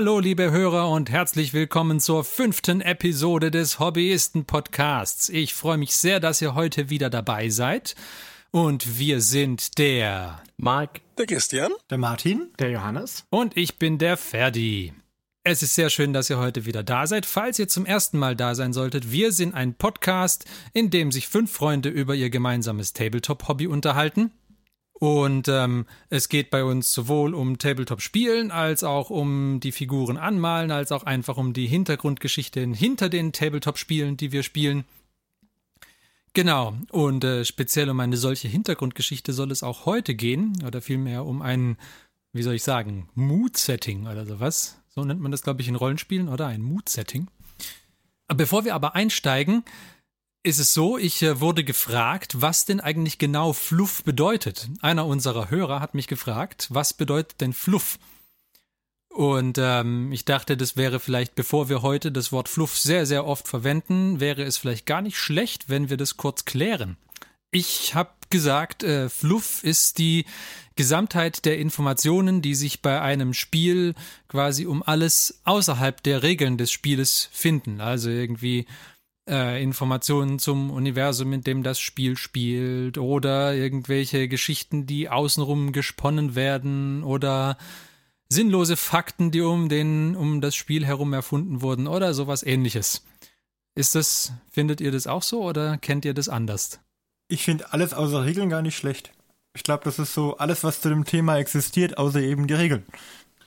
Hallo, liebe Hörer und herzlich willkommen zur fünften Episode des Hobbyisten-Podcasts. Ich freue mich sehr, dass ihr heute wieder dabei seid. Und wir sind der Marc, der Christian, der Martin, der Johannes und ich bin der Ferdi. Es ist sehr schön, dass ihr heute wieder da seid. Falls ihr zum ersten Mal da sein solltet, wir sind ein Podcast, in dem sich fünf Freunde über ihr gemeinsames Tabletop-Hobby unterhalten. Und ähm, es geht bei uns sowohl um Tabletop-Spielen als auch um die Figuren anmalen, als auch einfach um die Hintergrundgeschichte hinter den Tabletop-Spielen, die wir spielen. Genau, und äh, speziell um eine solche Hintergrundgeschichte soll es auch heute gehen, oder vielmehr um ein, wie soll ich sagen, Mood-Setting oder sowas. So nennt man das, glaube ich, in Rollenspielen, oder? Ein Mood-Setting. Bevor wir aber einsteigen, ist es so, ich äh, wurde gefragt, was denn eigentlich genau Fluff bedeutet. Einer unserer Hörer hat mich gefragt, was bedeutet denn Fluff? Und ähm, ich dachte, das wäre vielleicht, bevor wir heute das Wort Fluff sehr, sehr oft verwenden, wäre es vielleicht gar nicht schlecht, wenn wir das kurz klären. Ich habe gesagt, äh, Fluff ist die Gesamtheit der Informationen, die sich bei einem Spiel quasi um alles außerhalb der Regeln des Spieles finden. Also irgendwie äh, Informationen zum Universum, in dem das Spiel spielt, oder irgendwelche Geschichten, die außenrum gesponnen werden, oder sinnlose Fakten, die um den, um das Spiel herum erfunden wurden, oder sowas ähnliches. Ist das, findet ihr das auch so oder kennt ihr das anders? Ich finde alles außer Regeln gar nicht schlecht. Ich glaube, das ist so alles, was zu dem Thema existiert, außer eben die Regeln.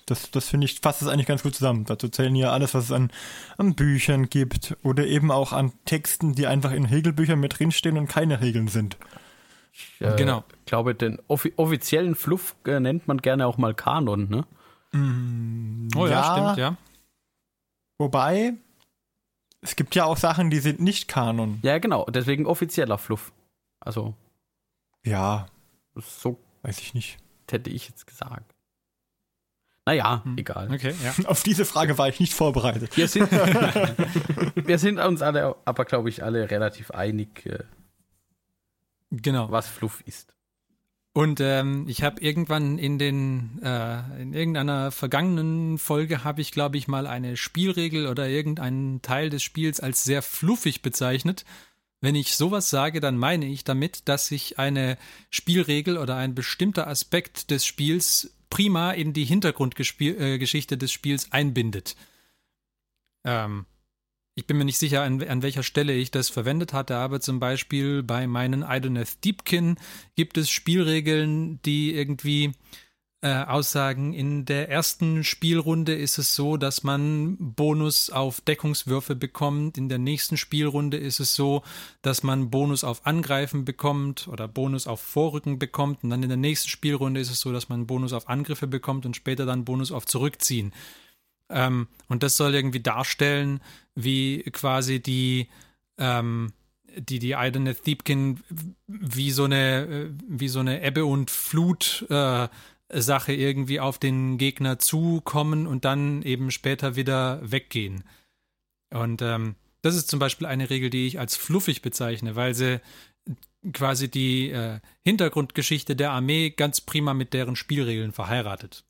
Das, das finde ich, fasst es eigentlich ganz gut zusammen. Dazu zählen hier alles, was es an, an Büchern gibt oder eben auch an Texten, die einfach in Regelbüchern mit drinstehen und keine Regeln sind. Ich äh, genau. glaube, den offi offiziellen Fluff äh, nennt man gerne auch mal Kanon, ne? Mm, oh ja, ja, stimmt, ja. Wobei, es gibt ja auch Sachen, die sind nicht Kanon. Ja, genau, deswegen offizieller Fluff. Also. Ja. So. Weiß ich nicht. Hätte ich jetzt gesagt. Naja, hm. egal. Okay, ja. Auf diese Frage war ich nicht vorbereitet. Wir sind, wir sind uns alle, aber glaube ich, alle relativ einig, äh, genau. was Fluff ist. Und ähm, ich habe irgendwann in den äh, in irgendeiner vergangenen Folge habe ich glaube ich mal eine Spielregel oder irgendeinen Teil des Spiels als sehr fluffig bezeichnet. Wenn ich sowas sage, dann meine ich damit, dass sich eine Spielregel oder ein bestimmter Aspekt des Spiels prima in die Hintergrundgeschichte äh, des Spiels einbindet. Ähm, ich bin mir nicht sicher, an, an, welcher Stelle ich das verwendet hatte, aber zum Beispiel bei meinen Idoneth Deepkin gibt es Spielregeln, die irgendwie äh, aussagen, in der ersten Spielrunde ist es so, dass man Bonus auf Deckungswürfe bekommt. In der nächsten Spielrunde ist es so, dass man Bonus auf Angreifen bekommt oder Bonus auf Vorrücken bekommt. Und dann in der nächsten Spielrunde ist es so, dass man Bonus auf Angriffe bekommt und später dann Bonus auf Zurückziehen. Ähm, und das soll irgendwie darstellen, wie quasi die ähm, die die Idoneth Thiepkin wie so eine äh, wie so eine Ebbe und Flut äh, Sache irgendwie auf den Gegner zukommen und dann eben später wieder weggehen. Und ähm, das ist zum Beispiel eine Regel, die ich als fluffig bezeichne, weil sie quasi die äh, Hintergrundgeschichte der Armee ganz prima mit deren Spielregeln verheiratet.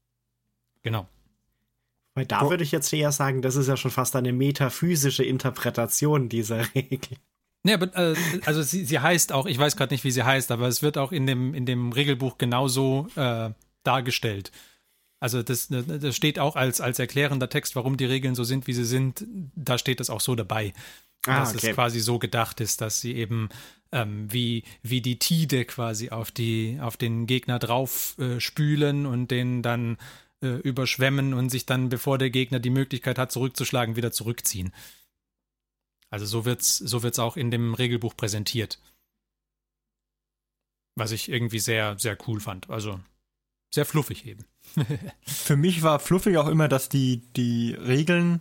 Genau. Weil da würde ich jetzt eher sagen, das ist ja schon fast eine metaphysische Interpretation dieser Regel. Ja, aber, äh, also sie, sie heißt auch, ich weiß gerade nicht, wie sie heißt, aber es wird auch in dem, in dem Regelbuch genauso äh, dargestellt. Also das, das steht auch als, als erklärender Text, warum die Regeln so sind, wie sie sind. Da steht das auch so dabei. Ah, dass okay. es quasi so gedacht ist, dass sie eben ähm, wie, wie die Tide quasi auf, die, auf den Gegner drauf äh, spülen und den dann äh, überschwemmen und sich dann, bevor der Gegner die Möglichkeit hat, zurückzuschlagen, wieder zurückziehen. Also so wird's, so wird's auch in dem Regelbuch präsentiert. Was ich irgendwie sehr, sehr cool fand. Also sehr fluffig eben. Für mich war fluffig auch immer, dass die, die Regeln,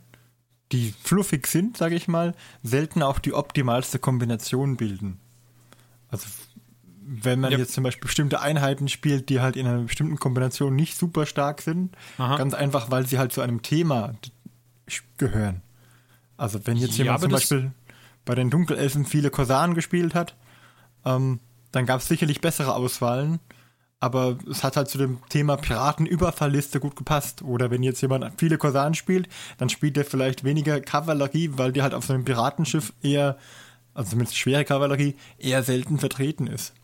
die fluffig sind, sage ich mal, selten auch die optimalste Kombination bilden. Also wenn man ja. jetzt zum Beispiel bestimmte Einheiten spielt, die halt in einer bestimmten Kombination nicht super stark sind, Aha. ganz einfach, weil sie halt zu einem Thema gehören. Also wenn jetzt jemand ja, zum Beispiel bei den Dunkelelfen viele Korsaren gespielt hat, ähm, dann gab es sicherlich bessere Auswahlen, aber es hat halt zu dem Thema Piratenüberfallliste gut gepasst. Oder wenn jetzt jemand viele Korsaren spielt, dann spielt er vielleicht weniger Kavallerie, weil die halt auf so einem Piratenschiff eher, also zumindest schwere Kavallerie, eher selten vertreten ist.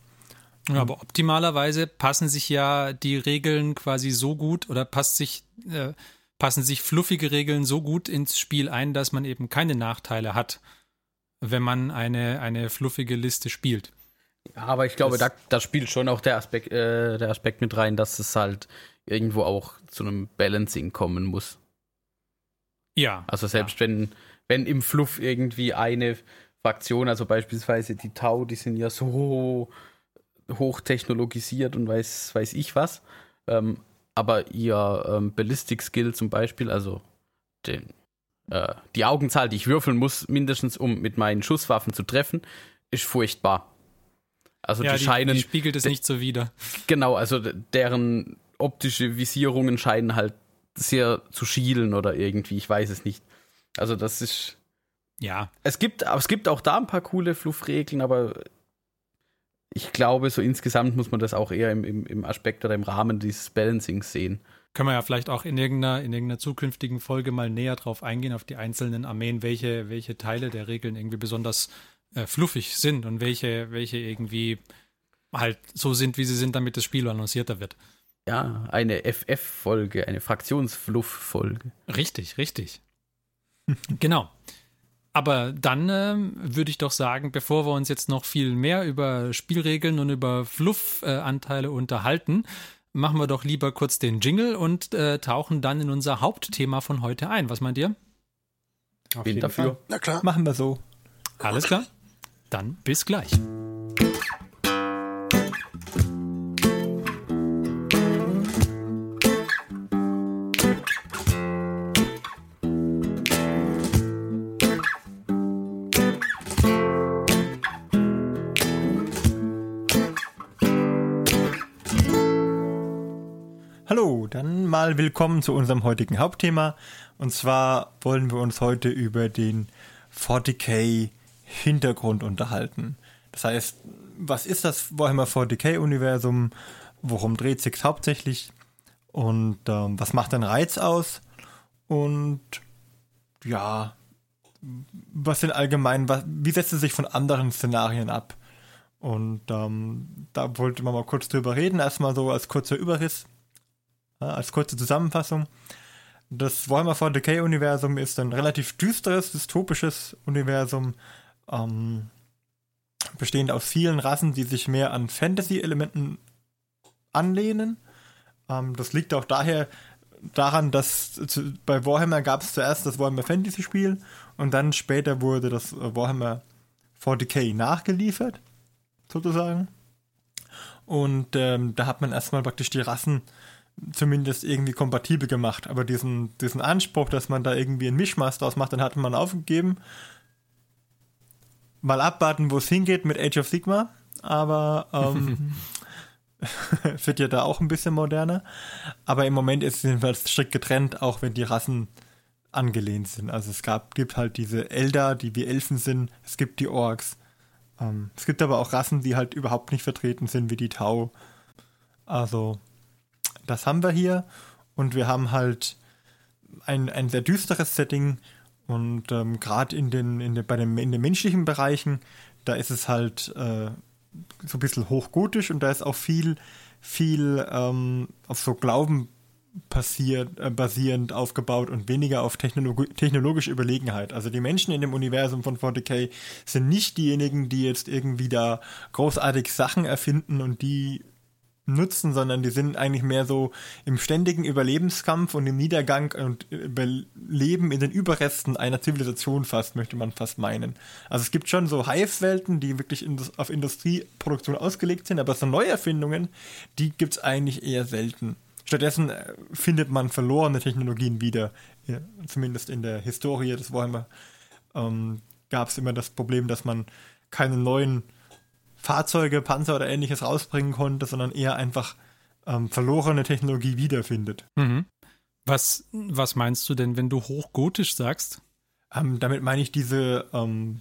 Ja, aber optimalerweise passen sich ja die Regeln quasi so gut oder passt sich, äh, passen sich fluffige Regeln so gut ins Spiel ein, dass man eben keine Nachteile hat, wenn man eine, eine fluffige Liste spielt. Ja, aber ich glaube, da, da spielt schon auch der Aspekt, äh, der Aspekt mit rein, dass es halt irgendwo auch zu einem Balancing kommen muss. Ja. Also selbst ja. wenn, wenn im Fluff irgendwie eine Fraktion, also beispielsweise die Tau, die sind ja so hochtechnologisiert und weiß, weiß ich was. Ähm, aber ihr ähm, Ballistic Skill zum Beispiel, also den, äh, die Augenzahl, die ich würfeln muss, mindestens um mit meinen Schusswaffen zu treffen, ist furchtbar. Also ja, die, die scheinen. Die spiegelt es nicht so wider. Genau, also deren optische Visierungen scheinen halt sehr zu schielen oder irgendwie, ich weiß es nicht. Also das ist. Ja. Es gibt, es gibt auch da ein paar coole Fluffregeln, aber ich glaube, so insgesamt muss man das auch eher im, im, im Aspekt oder im Rahmen dieses Balancings sehen. Können wir ja vielleicht auch in irgendeiner, in irgendeiner zukünftigen Folge mal näher drauf eingehen, auf die einzelnen Armeen, welche, welche Teile der Regeln irgendwie besonders äh, fluffig sind und welche, welche irgendwie halt so sind, wie sie sind, damit das Spiel annoncierter wird. Ja, eine FF-Folge, eine Fraktionsfluff-Folge. Richtig, richtig. genau. Aber dann äh, würde ich doch sagen, bevor wir uns jetzt noch viel mehr über Spielregeln und über Fluff-Anteile unterhalten, machen wir doch lieber kurz den Jingle und äh, tauchen dann in unser Hauptthema von heute ein. Was meint ihr? Auf Bin dafür. Fall. Na klar. Machen wir so. Alles klar. Dann bis gleich. Hallo, dann mal willkommen zu unserem heutigen Hauptthema. Und zwar wollen wir uns heute über den 40k Hintergrund unterhalten. Das heißt, was ist das Warhammer 40k-Universum? Worum dreht sich hauptsächlich? Und ähm, was macht den Reiz aus? Und ja, was sind allgemein, was, wie setzt es sich von anderen Szenarien ab? Und ähm, da wollte man mal kurz drüber reden, erstmal so als kurzer Überriss, ja, als kurze Zusammenfassung. Das Warhammer 40k-Universum ist ein relativ düsteres, dystopisches Universum, ähm, bestehend aus vielen Rassen, die sich mehr an Fantasy-Elementen anlehnen. Ähm, das liegt auch daher daran, dass zu, bei Warhammer gab es zuerst das Warhammer Fantasy-Spiel und dann später wurde das Warhammer 40k nachgeliefert, sozusagen. Und ähm, da hat man erstmal praktisch die Rassen zumindest irgendwie kompatibel gemacht. Aber diesen, diesen Anspruch, dass man da irgendwie ein Mischmaß draus macht, dann hat man aufgegeben mal abwarten, wo es hingeht mit Age of Sigma, aber ähm, wird ja da auch ein bisschen moderner. Aber im Moment ist es jedenfalls strikt getrennt, auch wenn die Rassen angelehnt sind. Also es gab, gibt halt diese Elder, die wie Elfen sind, es gibt die Orks. Ähm, es gibt aber auch Rassen, die halt überhaupt nicht vertreten sind, wie die Tau. Also, das haben wir hier. Und wir haben halt ein, ein sehr düsteres Setting, und ähm, gerade in den, in, den, den, in den menschlichen Bereichen, da ist es halt äh, so ein bisschen hochgotisch und da ist auch viel, viel ähm, auf so Glauben passiert, äh, basierend aufgebaut und weniger auf Technolog technologische Überlegenheit. Also die Menschen in dem Universum von 40k sind nicht diejenigen, die jetzt irgendwie da großartig Sachen erfinden und die nutzen, sondern die sind eigentlich mehr so im ständigen Überlebenskampf und im Niedergang und Überleben in den Überresten einer Zivilisation fast, möchte man fast meinen. Also es gibt schon so Hive-Welten, die wirklich auf Industrieproduktion ausgelegt sind, aber so Neuerfindungen, die gibt es eigentlich eher selten. Stattdessen äh, findet man verlorene Technologien wieder, zumindest in der Historie des Warhammer ähm, gab es immer das Problem, dass man keine neuen Fahrzeuge, Panzer oder ähnliches rausbringen konnte, sondern eher einfach ähm, verlorene Technologie wiederfindet. Mhm. Was, was meinst du denn, wenn du hochgotisch sagst? Ähm, damit meine ich diese ähm,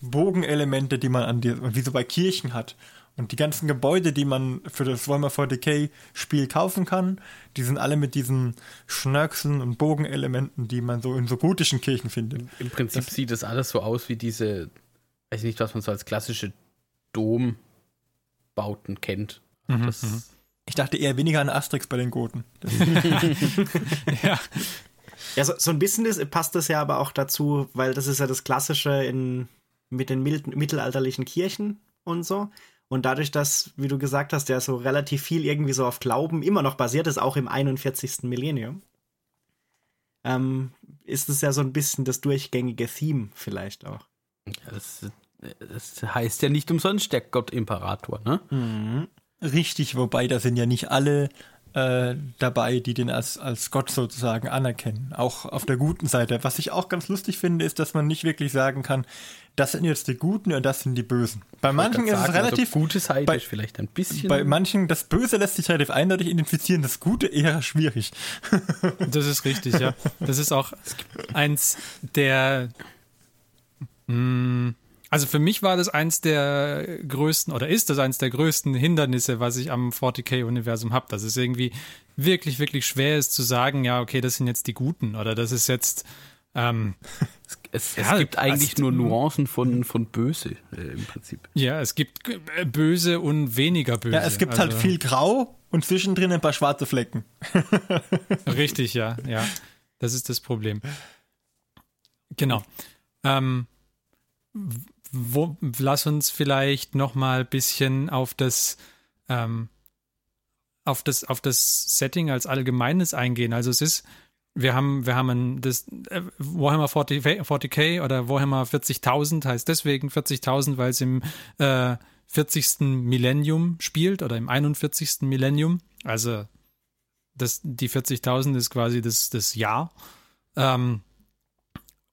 Bogenelemente, die man an die, wie so bei Kirchen hat Und die ganzen Gebäude, die man für das Warhammer 40k Spiel kaufen kann, die sind alle mit diesen Schnörkeln und Bogenelementen, die man so in so gotischen Kirchen findet. Im Prinzip das sieht das alles so aus wie diese, weiß ich nicht, was man so als klassische Dombauten kennt. Mhm, mhm. ich dachte eher weniger an Asterix bei den Goten. ja. Ja, so, so ein bisschen ist, passt das ja aber auch dazu, weil das ist ja das Klassische in, mit den mittelalterlichen Kirchen und so. Und dadurch, dass, wie du gesagt hast, ja so relativ viel irgendwie so auf Glauben immer noch basiert ist, auch im 41. Millennium, ähm, ist es ja so ein bisschen das durchgängige Theme vielleicht auch. Das, das heißt ja nicht umsonst der Gott-Imperator, ne? Mhm. Richtig, wobei da sind ja nicht alle äh, dabei, die den als, als Gott sozusagen anerkennen. Auch auf der guten Seite. Was ich auch ganz lustig finde, ist, dass man nicht wirklich sagen kann, das sind jetzt die Guten und das sind die Bösen. Bei manchen ist sagen, es relativ. Also gute Seite bei, ist vielleicht ein bisschen. Bei manchen, das Böse lässt sich relativ eindeutig identifizieren, das Gute eher schwierig. Das ist richtig, ja. Das ist auch eins der. Mh, hm, also für mich war das eins der größten oder ist das eins der größten Hindernisse, was ich am 40k-Universum habe, dass es irgendwie wirklich, wirklich schwer ist zu sagen, ja, okay, das sind jetzt die Guten oder das ist jetzt. Ähm, es, es ja, gibt eigentlich nur Nuancen von, von böse äh, im Prinzip. Ja, es gibt äh, böse und weniger böse. Ja, es gibt halt also, halt viel Grau und zwischendrin ein paar schwarze Flecken. Richtig, ja, ja. Das ist das Problem. Genau. Ähm, wo, lass uns vielleicht noch mal ein bisschen auf das ähm, auf das auf das Setting als allgemeines eingehen. Also es ist wir haben wir haben ein, das äh, Warhammer 40, 40k oder Warhammer 40.000 heißt deswegen 40.000, weil es im äh, 40. Millennium spielt oder im 41. Millennium. Also das die 40.000 ist quasi das das Jahr. Ähm,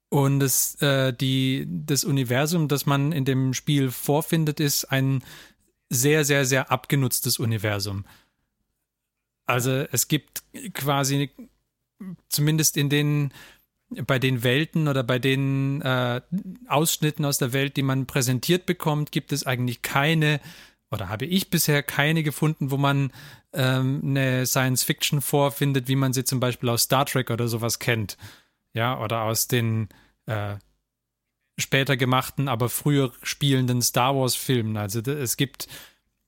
und das, äh, die, das Universum, das man in dem Spiel vorfindet, ist ein sehr, sehr, sehr abgenutztes Universum. Also es gibt quasi, zumindest in den, bei den Welten oder bei den äh, Ausschnitten aus der Welt, die man präsentiert bekommt, gibt es eigentlich keine, oder habe ich bisher keine gefunden, wo man ähm, eine Science Fiction vorfindet, wie man sie zum Beispiel aus Star Trek oder sowas kennt ja, oder aus den äh, später gemachten, aber früher spielenden Star Wars-Filmen. Also es gibt,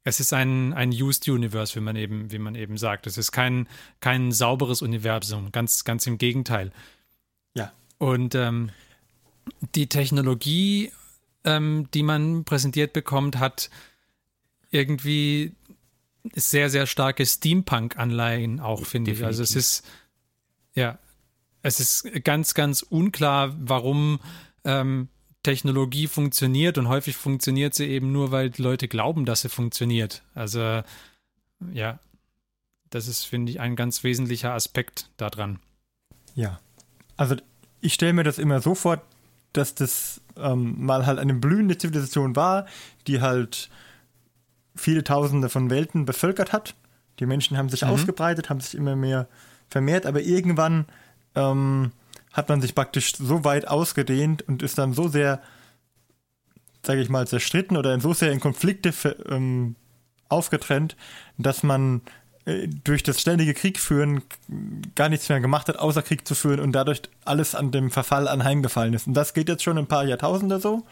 es ist ein, ein Used Universe, wie man eben, wie man eben sagt. Es ist kein, kein sauberes Universum, ganz, ganz im Gegenteil. Ja. Und ähm, die Technologie, ähm, die man präsentiert bekommt, hat irgendwie sehr, sehr starke Steampunk-Anleihen auch, finde ich. Also es ist, ja, es ist ganz, ganz unklar, warum ähm, Technologie funktioniert und häufig funktioniert sie eben nur, weil die Leute glauben, dass sie funktioniert. Also ja, das ist, finde ich, ein ganz wesentlicher Aspekt daran. Ja, also ich stelle mir das immer so vor, dass das ähm, mal halt eine blühende Zivilisation war, die halt viele Tausende von Welten bevölkert hat. Die Menschen haben sich mhm. ausgebreitet, haben sich immer mehr vermehrt, aber irgendwann ähm, hat man sich praktisch so weit ausgedehnt und ist dann so sehr, sage ich mal, zerstritten oder so sehr in Konflikte ähm, aufgetrennt, dass man äh, durch das ständige Krieg führen gar nichts mehr gemacht hat, außer Krieg zu führen und dadurch alles an dem Verfall anheimgefallen ist. Und das geht jetzt schon ein paar Jahrtausende so.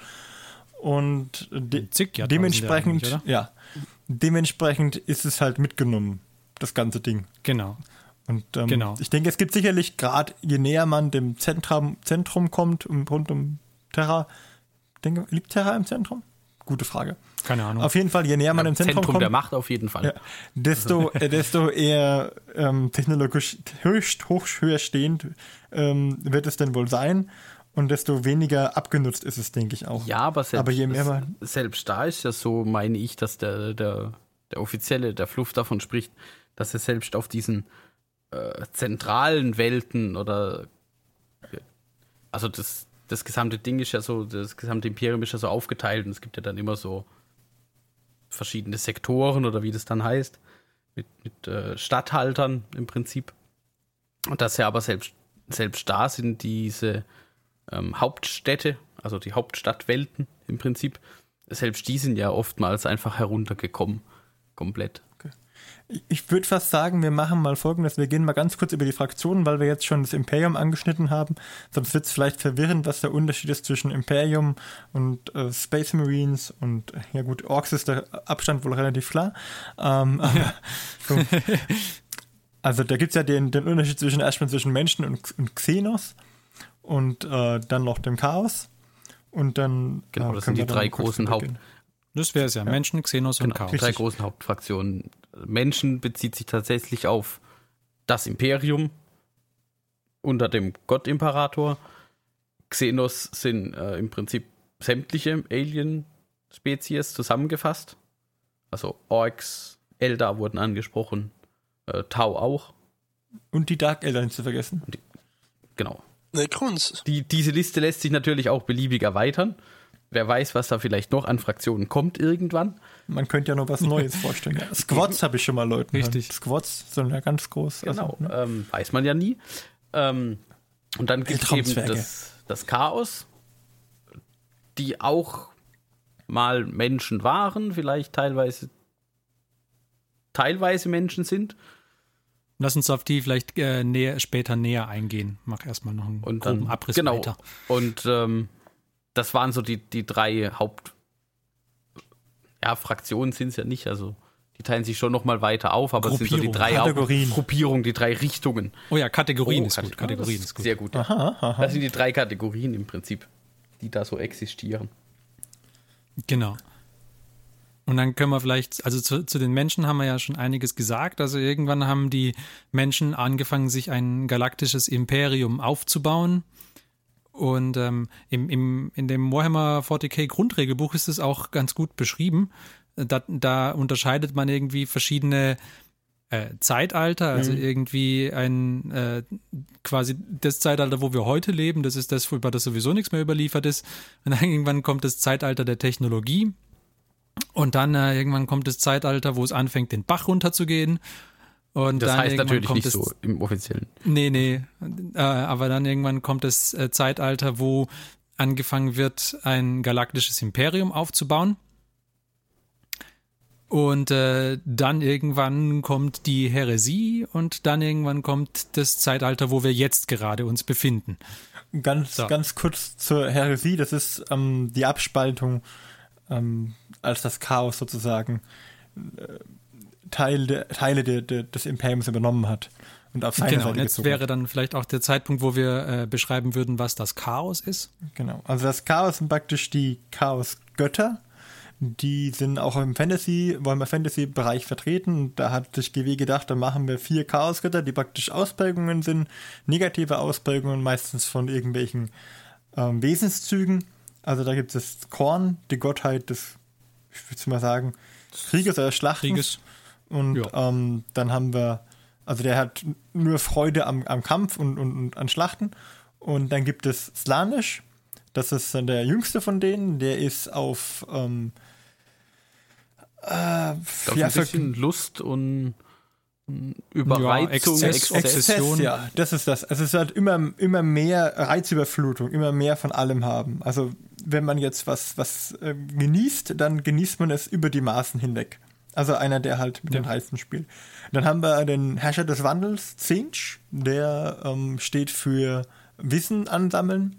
Und de dementsprechend, ja, dementsprechend ist es halt mitgenommen, das ganze Ding. Genau. Und ähm, genau. ich denke, es gibt sicherlich gerade, je näher man dem Zentrum, Zentrum kommt, um, rund um Terra, denke, liegt Terra im Zentrum? Gute Frage. Keine Ahnung. Auf jeden Fall, je näher man ja, im Zentrum, Zentrum kommt, der Macht auf jeden Fall. Ja, desto, äh, desto eher ähm, technologisch höchst, hoch, höher stehend ähm, wird es denn wohl sein. Und desto weniger abgenutzt ist es, denke ich auch. Ja, aber selbst, aber je mehr man selbst da ist ja so, meine ich, dass der, der, der offizielle, der Fluff davon spricht, dass er selbst auf diesen äh, zentralen Welten oder also das, das gesamte Ding ist ja so, das gesamte Imperium ist ja so aufgeteilt und es gibt ja dann immer so verschiedene Sektoren oder wie das dann heißt, mit, mit äh, Statthaltern im Prinzip. Und dass ja aber selbst, selbst da sind diese ähm, Hauptstädte, also die Hauptstadtwelten im Prinzip, selbst die sind ja oftmals einfach heruntergekommen. Komplett. Ich würde fast sagen, wir machen mal folgendes. Wir gehen mal ganz kurz über die Fraktionen, weil wir jetzt schon das Imperium angeschnitten haben. Sonst wird es vielleicht verwirrend, was der Unterschied ist zwischen Imperium und äh, Space Marines und ja gut, Orks ist der Abstand wohl relativ klar. Ähm, ja. so. Also da gibt es ja den, den Unterschied zwischen erstmal zwischen Menschen und, und Xenos und äh, dann noch dem Chaos. Und dann. Genau, das sind die drei großen Haupt. Das wäre es ja. Menschen, Xenos genau, und Chaos. Die drei großen Hauptfraktionen. Menschen bezieht sich tatsächlich auf das Imperium unter dem Gott-Imperator. Xenos sind äh, im Prinzip sämtliche Alien-Spezies zusammengefasst. Also Orks, Eldar wurden angesprochen, äh, Tau auch. Und die Dark Elder nicht zu vergessen. Die, genau. Necrons. Die, diese Liste lässt sich natürlich auch beliebig erweitern. Wer weiß, was da vielleicht noch an Fraktionen kommt irgendwann. Man könnte ja noch was Neues vorstellen. Ja, Squads habe ich schon mal Leuten. Richtig. Hören. Squads sind ja ganz groß. Genau, also, ne? ähm, weiß man ja nie. Ähm, und dann gibt es eben das, das Chaos, die auch mal Menschen waren, vielleicht teilweise teilweise Menschen sind. Lass uns auf die vielleicht äh, näher, später näher eingehen. Mach erstmal noch einen und dann, Abriss genau. weiter. Und ähm, das waren so die, die drei Haupt. Ja, Fraktionen sind es ja nicht, also die teilen sich schon nochmal weiter auf, aber es sind so die drei Kategorien. Gruppierungen, die drei Richtungen. Oh ja, Kategorien oh, ist gut. Kategorien ist gut. Sehr gut. Aha, aha. Das sind die drei Kategorien im Prinzip, die da so existieren. Genau. Und dann können wir vielleicht, also zu, zu, den Menschen haben wir ja schon einiges gesagt. Also irgendwann haben die Menschen angefangen, sich ein galaktisches Imperium aufzubauen. Und ähm, im, im, in dem Warhammer 40k Grundregelbuch ist es auch ganz gut beschrieben. Da, da unterscheidet man irgendwie verschiedene äh, Zeitalter, also mhm. irgendwie ein äh, quasi das Zeitalter, wo wir heute leben, das ist das, über das sowieso nichts mehr überliefert ist. Und dann irgendwann kommt das Zeitalter der Technologie und dann äh, irgendwann kommt das Zeitalter, wo es anfängt, den Bach runterzugehen. Und das dann heißt natürlich nicht so im offiziellen. Nee, nee. Äh, aber dann irgendwann kommt das äh, Zeitalter, wo angefangen wird, ein galaktisches Imperium aufzubauen. Und äh, dann irgendwann kommt die Häresie und dann irgendwann kommt das Zeitalter, wo wir jetzt gerade uns befinden. Ganz, so. ganz kurz zur Häresie, das ist ähm, die Abspaltung ähm, als das Chaos sozusagen äh, Teil de, Teile de, de, des Imperiums übernommen hat und auf seine genau, Seite und jetzt wäre dann vielleicht auch der Zeitpunkt, wo wir äh, beschreiben würden, was das Chaos ist. Genau, also das Chaos sind praktisch die Chaos-Götter, die sind auch im Fantasy, wollen wir Fantasy-Bereich vertreten. Da hat sich GW gedacht, da machen wir vier Chaosgötter, die praktisch Ausprägungen sind, negative Ausprägungen, meistens von irgendwelchen ähm, Wesenszügen. Also da gibt es Korn, die Gottheit des, ich würde mal sagen, Krieges oder Schlachtens. Krieges. Und ja. ähm, dann haben wir, also der hat nur Freude am, am Kampf und, und, und, an Schlachten. Und dann gibt es Slanisch, das ist dann der jüngste von denen, der ist auf ähm, äh, ja, ein bisschen Lust und Überreizung, ja, Exzess, Exzession. ja, das ist das. Also es ist halt immer, immer mehr Reizüberflutung, immer mehr von allem haben. Also wenn man jetzt was, was äh, genießt, dann genießt man es über die Maßen hinweg. Also einer, der halt mit ja. den Heißen spielt. Dann haben wir den Herrscher des Wandels, Zinch, der ähm, steht für Wissen ansammeln.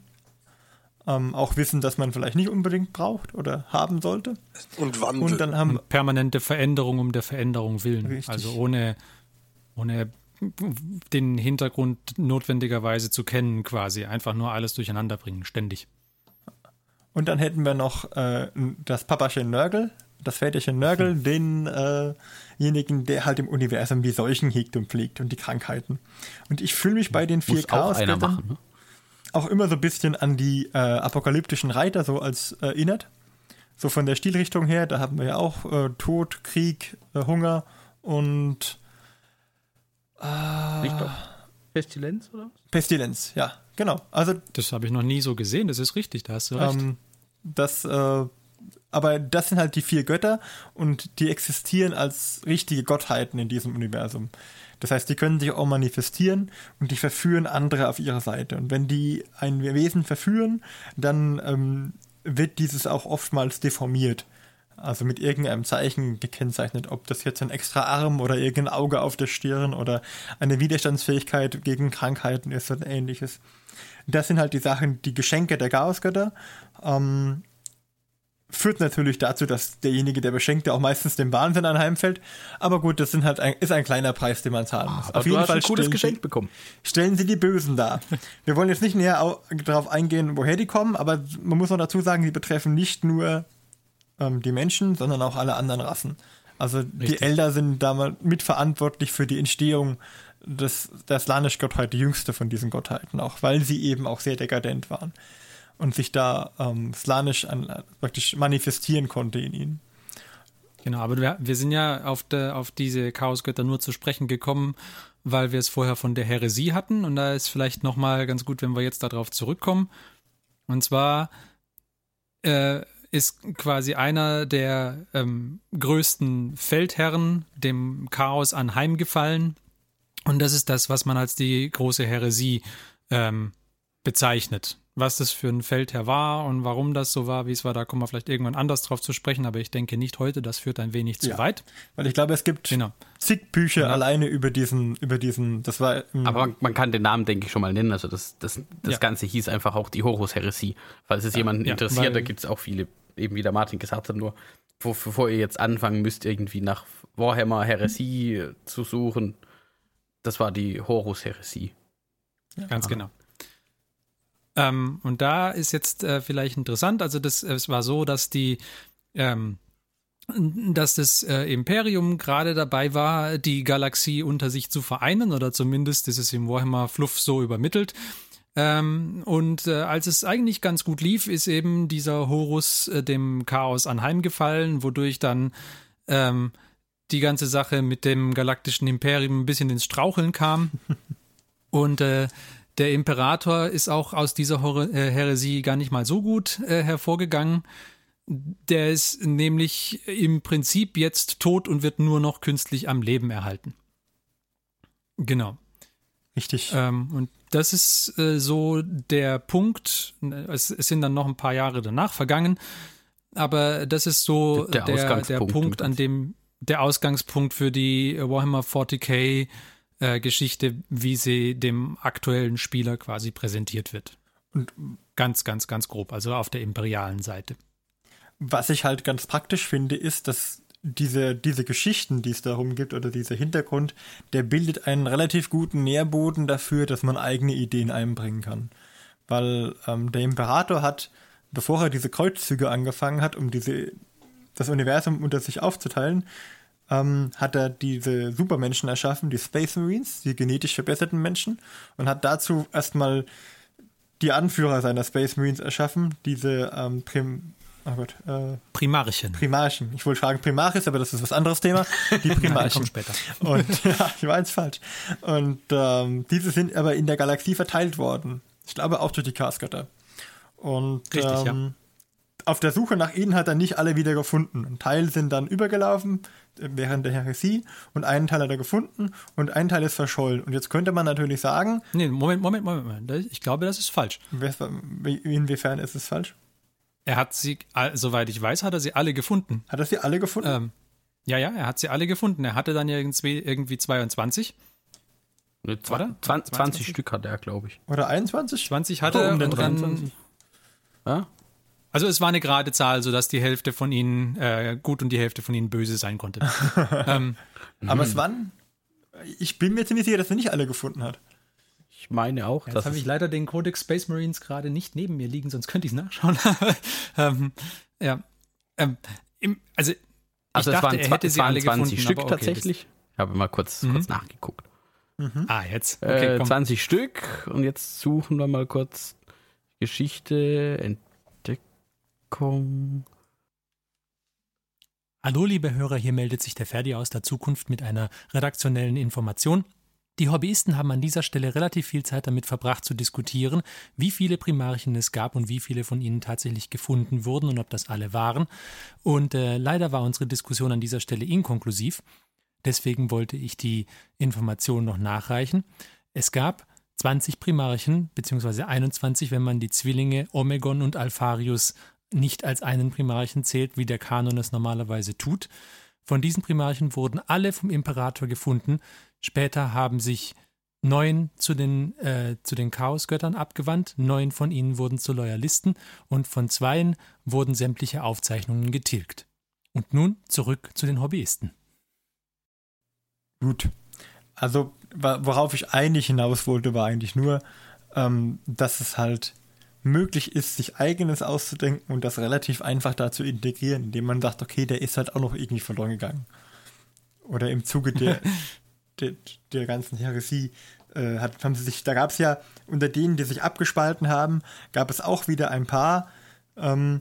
Ähm, auch Wissen, das man vielleicht nicht unbedingt braucht oder haben sollte. Und Wandel. Und dann haben permanente Veränderung um der Veränderung willen. Richtig. Also ohne, ohne den Hintergrund notwendigerweise zu kennen, quasi. Einfach nur alles durcheinander bringen, ständig. Und dann hätten wir noch äh, das Papachen Nörgel, das Väterchen Nörgel, hm. denjenigen, äh der halt im Universum die Seuchen hegt und pflegt und die Krankheiten. Und ich fühle mich bei den vier Chaos auch, ne? auch immer so ein bisschen an die äh, apokalyptischen Reiter so als äh, erinnert. So von der Stilrichtung her, da haben wir ja auch äh, Tod, Krieg, äh, Hunger und äh, Nicht doch. Pestilenz, oder? Pestilenz, ja, genau. Also, das habe ich noch nie so gesehen, das ist richtig, da hast du recht. Ähm, das, äh, aber das sind halt die vier Götter und die existieren als richtige Gottheiten in diesem Universum. Das heißt, die können sich auch manifestieren und die verführen andere auf ihrer Seite. Und wenn die ein Wesen verführen, dann ähm, wird dieses auch oftmals deformiert. Also mit irgendeinem Zeichen gekennzeichnet, ob das jetzt ein extra Arm oder irgendein Auge auf der Stirn oder eine Widerstandsfähigkeit gegen Krankheiten ist oder ähnliches. Das sind halt die Sachen, die Geschenke der Chaosgötter. Ähm, führt natürlich dazu, dass derjenige, der beschenkt, auch meistens dem Wahnsinn anheimfällt. Aber gut, das sind halt ein, ist ein kleiner Preis, den man zahlen muss. Aber Auf jeden Fall ein cooles Geschenk sie, bekommen. Stellen Sie die Bösen dar. Wir wollen jetzt nicht näher darauf eingehen, woher die kommen, aber man muss noch dazu sagen, sie betreffen nicht nur ähm, die Menschen, sondern auch alle anderen Rassen. Also Richtig. die Elder sind damals mitverantwortlich für die Entstehung des, der Slanisch-Gottheit, die jüngste von diesen Gottheiten, auch weil sie eben auch sehr dekadent waren und sich da ähm, slanisch an, praktisch manifestieren konnte in ihnen. Genau, aber wir, wir sind ja auf, de, auf diese Chaosgötter nur zu sprechen gekommen, weil wir es vorher von der Häresie hatten und da ist vielleicht nochmal ganz gut, wenn wir jetzt darauf zurückkommen. Und zwar äh, ist quasi einer der ähm, größten Feldherren dem Chaos anheimgefallen und das ist das, was man als die große Häresie ähm, bezeichnet was das für ein Feldherr war und warum das so war, wie es war, da kommen wir vielleicht irgendwann anders drauf zu sprechen, aber ich denke nicht heute, das führt ein wenig zu ja, weit. Weil ich glaube, es gibt genau. zig Bücher genau. alleine über diesen, über diesen, das war. aber man kann den Namen, denke ich, schon mal nennen. Also das, das, das ja. Ganze hieß einfach auch die Horus-Heresie. Falls es jemanden interessiert, da gibt es auch viele, eben wie der Martin gesagt hat, nur bevor ihr jetzt anfangen müsst, irgendwie nach Warhammer Heresie zu suchen, das war die Horus-Heresie. Ganz genau. Ähm, und da ist jetzt äh, vielleicht interessant, also das, es war so, dass die ähm, dass das äh, Imperium gerade dabei war, die Galaxie unter sich zu vereinen, oder zumindest ist es im Warhammer Fluff so übermittelt. Ähm, und äh, als es eigentlich ganz gut lief, ist eben dieser Horus äh, dem Chaos anheimgefallen, wodurch dann ähm, die ganze Sache mit dem galaktischen Imperium ein bisschen ins Straucheln kam. und äh, der Imperator ist auch aus dieser äh, Häresie gar nicht mal so gut äh, hervorgegangen. Der ist nämlich im Prinzip jetzt tot und wird nur noch künstlich am Leben erhalten. Genau. Richtig. Ähm, und das ist äh, so der Punkt. Es, es, sind dann noch ein paar Jahre danach vergangen, aber das ist so der, der, der Punkt, an dem der Ausgangspunkt für die Warhammer 40k äh, Geschichte, wie sie dem aktuellen Spieler quasi präsentiert wird. Und ganz, ganz, ganz grob, also auf der imperialen Seite. Was ich halt ganz praktisch finde, ist, dass diese, diese Geschichten, die es darum gibt, oder dieser Hintergrund, der bildet einen relativ guten Nährboden dafür, dass man eigene Ideen einbringen kann. Weil ähm, der Imperator hat, bevor er diese Kreuzzüge angefangen hat, um diese, das Universum unter sich aufzuteilen, ähm, hat er diese Supermenschen erschaffen, die Space Marines, die genetisch verbesserten Menschen, und hat dazu erstmal die Anführer seiner Space Marines erschaffen, diese ähm, Prim oh Gott, äh, Primarchen. Primarchen. Ich wollte fragen Primaris, aber das ist was anderes Thema. Die Primarchen. später. Und ja, ich war jetzt falsch. Und ähm, diese sind aber in der Galaxie verteilt worden. Ich glaube auch durch die Chaosgötter. Und Richtig, ähm, ja auf der Suche nach ihnen hat er nicht alle wieder gefunden. Ein Teil sind dann übergelaufen während der Heresie und einen Teil hat er gefunden und ein Teil ist verschollen. Und jetzt könnte man natürlich sagen. Nee, Moment, Moment, Moment, Moment. Ich glaube, das ist falsch. Inwiefern ist es falsch? Er hat sie, soweit ich weiß, hat er sie alle gefunden. Hat er sie alle gefunden? Ähm, ja, ja, er hat sie alle gefunden. Er hatte dann irgendwie, irgendwie 22. Ne, Oder? 20, 20 Stück hat er, glaube ich. Oder 21? 20 hatte er. Oh, um und dann, ja? Also es war eine gerade Zahl, sodass die Hälfte von ihnen äh, gut und die Hälfte von ihnen böse sein konnte. ähm, Aber es waren, ich bin mir ziemlich sicher, dass er nicht alle gefunden hat. Ich meine auch. Jetzt habe ich leider den Codex Space Marines gerade nicht neben mir liegen, sonst könnte ich es nachschauen. ähm, ja. Ähm, im, also, also dachte, es waren, er hätte sie alle 20 gefunden, Stück okay, tatsächlich. Ich habe mal kurz, mhm. kurz nachgeguckt. Mhm. Ah, jetzt. Okay, äh, 20 Stück und jetzt suchen wir mal kurz Geschichte, Entdeckung. Hallo, liebe Hörer, hier meldet sich der Ferdi aus der Zukunft mit einer redaktionellen Information. Die Hobbyisten haben an dieser Stelle relativ viel Zeit damit verbracht zu diskutieren, wie viele Primarchen es gab und wie viele von ihnen tatsächlich gefunden wurden und ob das alle waren. Und äh, leider war unsere Diskussion an dieser Stelle inkonklusiv. Deswegen wollte ich die Information noch nachreichen. Es gab 20 Primarchen, beziehungsweise 21, wenn man die Zwillinge Omegon und Alpharius nicht als einen Primarchen zählt, wie der Kanon es normalerweise tut. Von diesen Primarchen wurden alle vom Imperator gefunden. Später haben sich neun zu den, äh, zu den Chaosgöttern abgewandt, neun von ihnen wurden zu Loyalisten und von zweien wurden sämtliche Aufzeichnungen getilgt. Und nun zurück zu den Hobbyisten. Gut. Also, worauf ich eigentlich hinaus wollte, war eigentlich nur, ähm, dass es halt möglich ist, sich eigenes auszudenken und das relativ einfach da zu integrieren, indem man sagt, okay, der ist halt auch noch irgendwie verloren gegangen. Oder im Zuge der, der, der, ganzen Heresie äh, hat, haben sie sich, da gab es ja unter denen, die sich abgespalten haben, gab es auch wieder ein paar, ähm,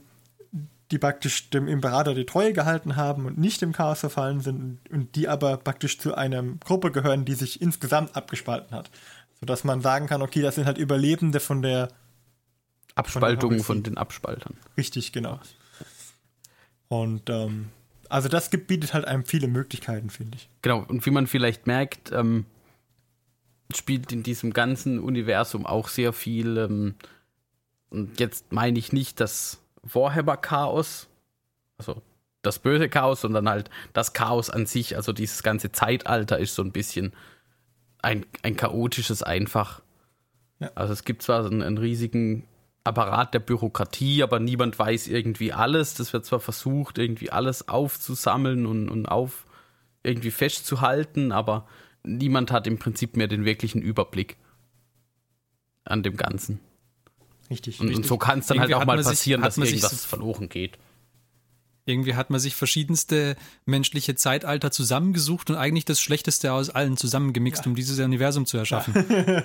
die praktisch dem Imperator die Treue gehalten haben und nicht im Chaos verfallen sind und die aber praktisch zu einer Gruppe gehören, die sich insgesamt abgespalten hat. Sodass man sagen kann, okay, das sind halt Überlebende von der Abspaltung von, von den Abspaltern. Richtig, genau. Und ähm, also das gibt, bietet halt einem viele Möglichkeiten, finde ich. Genau, und wie man vielleicht merkt, ähm, spielt in diesem ganzen Universum auch sehr viel, ähm, und jetzt meine ich nicht das Warhammer-Chaos, also das böse Chaos, sondern halt das Chaos an sich, also dieses ganze Zeitalter ist so ein bisschen ein, ein chaotisches einfach. Ja. Also es gibt zwar einen, einen riesigen Apparat der Bürokratie, aber niemand weiß irgendwie alles. Das wird zwar versucht, irgendwie alles aufzusammeln und, und auf irgendwie festzuhalten, aber niemand hat im Prinzip mehr den wirklichen Überblick an dem Ganzen. Richtig. Und, richtig. und so kann es dann irgendwie halt auch mal passieren, sich, dass irgendwas so verloren geht. Irgendwie hat man sich verschiedenste menschliche Zeitalter zusammengesucht und eigentlich das Schlechteste aus allen zusammengemixt, ja. um dieses Universum zu erschaffen.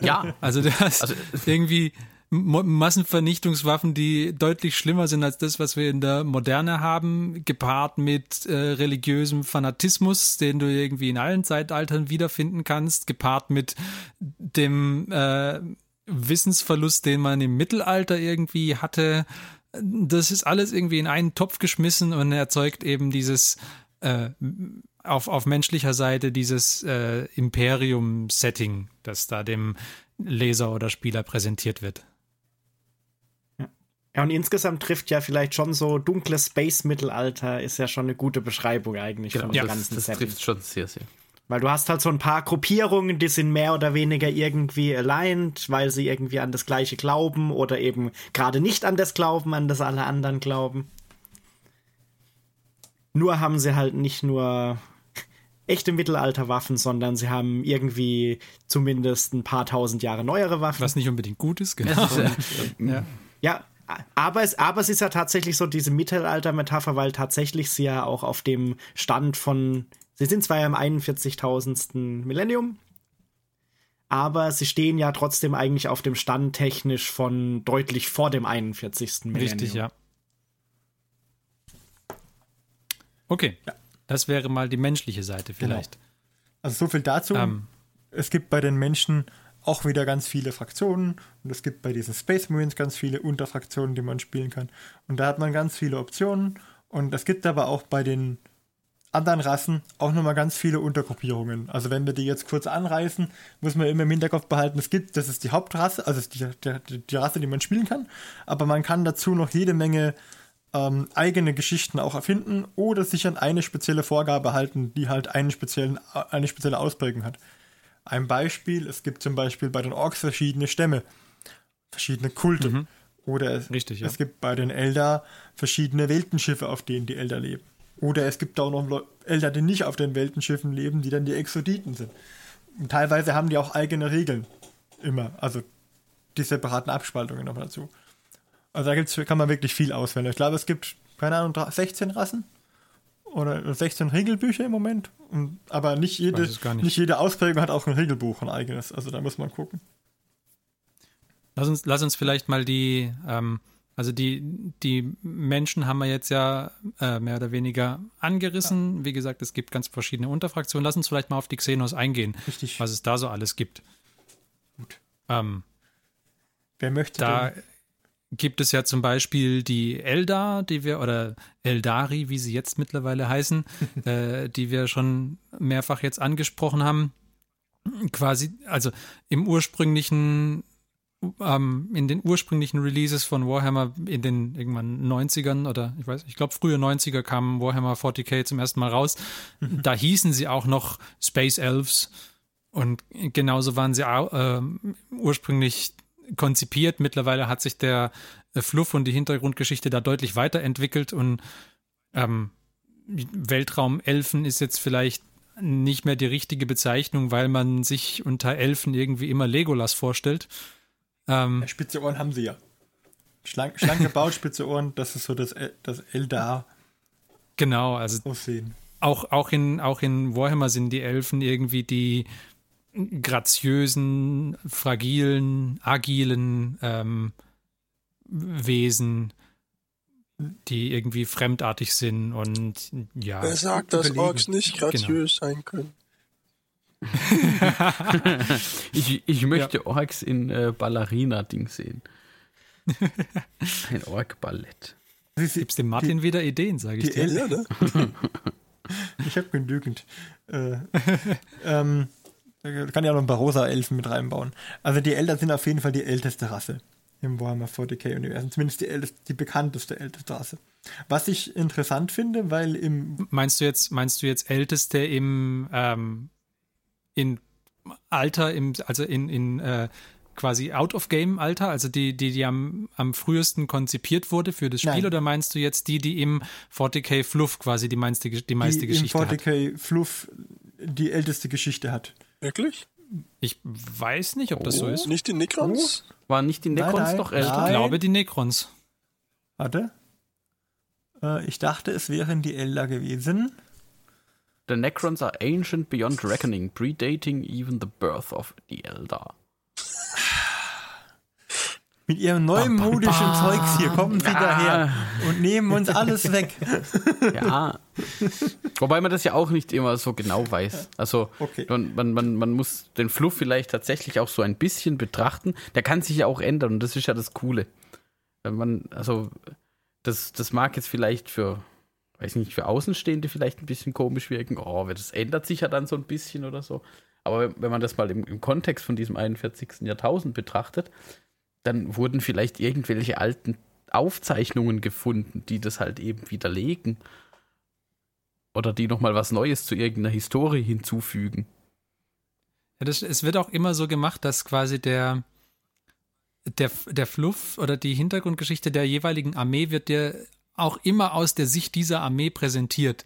Ja. ja. Also das also, irgendwie Massenvernichtungswaffen, die deutlich schlimmer sind als das, was wir in der Moderne haben, gepaart mit äh, religiösem Fanatismus, den du irgendwie in allen Zeitaltern wiederfinden kannst, gepaart mit dem äh, Wissensverlust, den man im Mittelalter irgendwie hatte. Das ist alles irgendwie in einen Topf geschmissen und erzeugt eben dieses äh, auf, auf menschlicher Seite dieses äh, Imperium-Setting, das da dem Leser oder Spieler präsentiert wird. Ja, und insgesamt trifft ja vielleicht schon so dunkles Space-Mittelalter, ist ja schon eine gute Beschreibung eigentlich genau, von dem ja, ganzen das, das trifft schon sehr, sehr. Weil du hast halt so ein paar Gruppierungen, die sind mehr oder weniger irgendwie aligned, weil sie irgendwie an das Gleiche glauben oder eben gerade nicht an das glauben, an das alle anderen glauben. Nur haben sie halt nicht nur echte Mittelalterwaffen, sondern sie haben irgendwie zumindest ein paar tausend Jahre neuere Waffen. Was nicht unbedingt gut ist, genau. ja. ja, aber es, aber es ist ja tatsächlich so diese Mittelalter-Metapher, weil tatsächlich sie ja auch auf dem Stand von, sie sind zwar ja im 41.000. Millennium, aber sie stehen ja trotzdem eigentlich auf dem Stand technisch von deutlich vor dem 41. Millennium. Richtig, ja. Okay, ja. das wäre mal die menschliche Seite vielleicht. Genau. Also so viel dazu. Ähm, es gibt bei den Menschen auch wieder ganz viele Fraktionen und es gibt bei diesen Space Marines ganz viele Unterfraktionen, die man spielen kann. Und da hat man ganz viele Optionen und es gibt aber auch bei den anderen Rassen auch nochmal ganz viele Untergruppierungen. Also wenn wir die jetzt kurz anreißen, muss man immer im Hinterkopf behalten, es gibt, das ist die Hauptrasse, also die, die, die Rasse, die man spielen kann, aber man kann dazu noch jede Menge ähm, eigene Geschichten auch erfinden oder sich an eine spezielle Vorgabe halten, die halt einen speziellen, eine spezielle Ausprägung hat. Ein Beispiel, es gibt zum Beispiel bei den Orks verschiedene Stämme, verschiedene Kulte. Mhm. Oder es, Richtig, ja. es gibt bei den Elder verschiedene Weltenschiffe, auf denen die Elder leben. Oder es gibt auch noch Elder, die nicht auf den Weltenschiffen leben, die dann die Exoditen sind. Und teilweise haben die auch eigene Regeln. Immer. Also die separaten Abspaltungen noch dazu. Also da gibt's, kann man wirklich viel auswählen. Ich glaube, es gibt, keine Ahnung, 16 Rassen oder 16 Regelbücher im Moment. aber nicht jede, nicht. nicht. jede Ausprägung hat auch ein Regelbuch, ein eigenes. Also da muss man gucken. Lass uns, lass uns vielleicht mal die, ähm, also die, die Menschen haben wir jetzt ja äh, mehr oder weniger angerissen. Ja. Wie gesagt, es gibt ganz verschiedene Unterfraktionen. Lass uns vielleicht mal auf die Xenos eingehen, Richtig. was es da so alles gibt. Gut. Ähm, Wer möchte da, denn? Gibt es ja zum Beispiel die Eldar, die wir, oder Eldari, wie sie jetzt mittlerweile heißen, äh, die wir schon mehrfach jetzt angesprochen haben. Quasi, also im ursprünglichen ähm, in den ursprünglichen Releases von Warhammer in den irgendwann 90ern oder ich weiß, ich glaube frühe 90er kam Warhammer 40k zum ersten Mal raus. Mhm. Da hießen sie auch noch Space Elves und genauso waren sie äh, ursprünglich konzipiert. Mittlerweile hat sich der äh, Fluff und die Hintergrundgeschichte da deutlich weiterentwickelt und ähm, Weltraumelfen ist jetzt vielleicht nicht mehr die richtige Bezeichnung, weil man sich unter Elfen irgendwie immer Legolas vorstellt. Ähm, ja, spitze Ohren haben sie ja. Schlank, schlank gebaut, spitze Ohren, das ist so das, das Eldar. Genau, also Aussehen. Auch, auch, in, auch in Warhammer sind die Elfen irgendwie die graziösen, fragilen, agilen ähm, Wesen, die irgendwie fremdartig sind und ja. Wer sagt, dass überlegen. Orks nicht genau. graziös genau. sein können? ich, ich möchte ja. Orks in äh, Ballerina-Ding sehen. Ein Ork-Ballett. Gibst dem Martin die, wieder Ideen, sage ich dir. Ja, ne? ich habe genügend. Äh, ähm, kann ja noch ein Barossa-Elfen mit reinbauen. Also die Eltern sind auf jeden Fall die älteste Rasse im Warhammer 40k-Universum. Zumindest die, älteste, die bekannteste älteste Rasse. Was ich interessant finde, weil im. Meinst du jetzt, meinst du jetzt älteste im ähm, in Alter, im, also in, in äh, quasi Out-of-Game-Alter, also die, die, die am, am frühesten konzipiert wurde für das Spiel, Nein. oder meinst du jetzt die, die im 40k Fluff quasi die meiste, die meiste die Geschichte im 40k hat? Fluff die älteste Geschichte hat? Wirklich? Ich weiß nicht, ob das oh. so ist. Nicht die Necrons? Oh. Waren nicht die Necrons nein, nein, doch älter? Ich glaube die Necrons. Warte. Äh, ich dachte, es wären die Elder gewesen. The Necrons are ancient beyond reckoning, predating even the birth of the Elder. Mit ihrem neumodischen Zeugs hier kommen sie ja. daher und nehmen uns alles weg. Ja. Wobei man das ja auch nicht immer so genau weiß. Also okay. man, man, man, man muss den Fluff vielleicht tatsächlich auch so ein bisschen betrachten. Der kann sich ja auch ändern und das ist ja das Coole. Wenn man, also, das, das mag jetzt vielleicht für, weiß nicht, für Außenstehende vielleicht ein bisschen komisch wirken. Oh, das ändert sich ja dann so ein bisschen oder so. Aber wenn man das mal im, im Kontext von diesem 41. Jahrtausend betrachtet, dann wurden vielleicht irgendwelche alten Aufzeichnungen gefunden, die das halt eben widerlegen. Oder die nochmal was Neues zu irgendeiner Historie hinzufügen. Ja, das, es wird auch immer so gemacht, dass quasi der, der, der Fluff oder die Hintergrundgeschichte der jeweiligen Armee wird dir auch immer aus der Sicht dieser Armee präsentiert.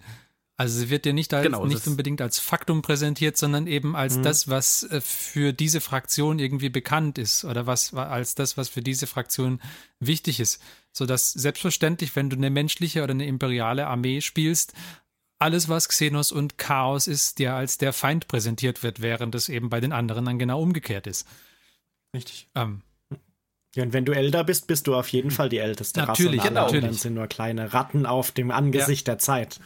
Also sie wird dir nicht, als, genau, nicht unbedingt als Faktum präsentiert, sondern eben als mhm. das, was äh, für diese Fraktion irgendwie bekannt ist oder was als das, was für diese Fraktion wichtig ist. Sodass selbstverständlich, wenn du eine menschliche oder eine imperiale Armee spielst, alles, was Xenos und Chaos ist, dir als der Feind präsentiert wird, während es eben bei den anderen dann genau umgekehrt ist. Richtig. Ähm, ja, und wenn du älter bist, bist du auf jeden Fall die älteste natürlich, Rasse. Genau, natürlich. Dann sind nur kleine Ratten auf dem Angesicht ja. der Zeit.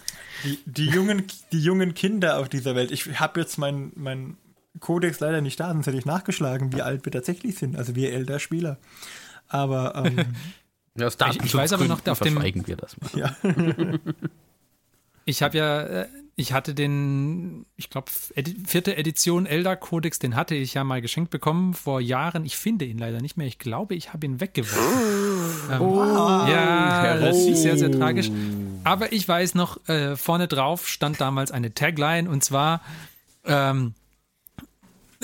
Die, die, jungen, die jungen Kinder auf dieser Welt. Ich habe jetzt meinen mein Kodex leider nicht da, sonst hätte ich nachgeschlagen, wie alt wir tatsächlich sind. Also wir älter Spieler. Aber ähm, ja, ich, ich weiß aber noch auf dem. wir das mal. Ja. ich habe ja äh, ich hatte den, ich glaube, vierte Edition Elder Codex, den hatte ich ja mal geschenkt bekommen vor Jahren. Ich finde ihn leider nicht mehr. Ich glaube, ich habe ihn weggeworfen. ähm, oh, ja, das ist sehr, sehr tragisch. Aber ich weiß noch, äh, vorne drauf stand damals eine Tagline und zwar ähm,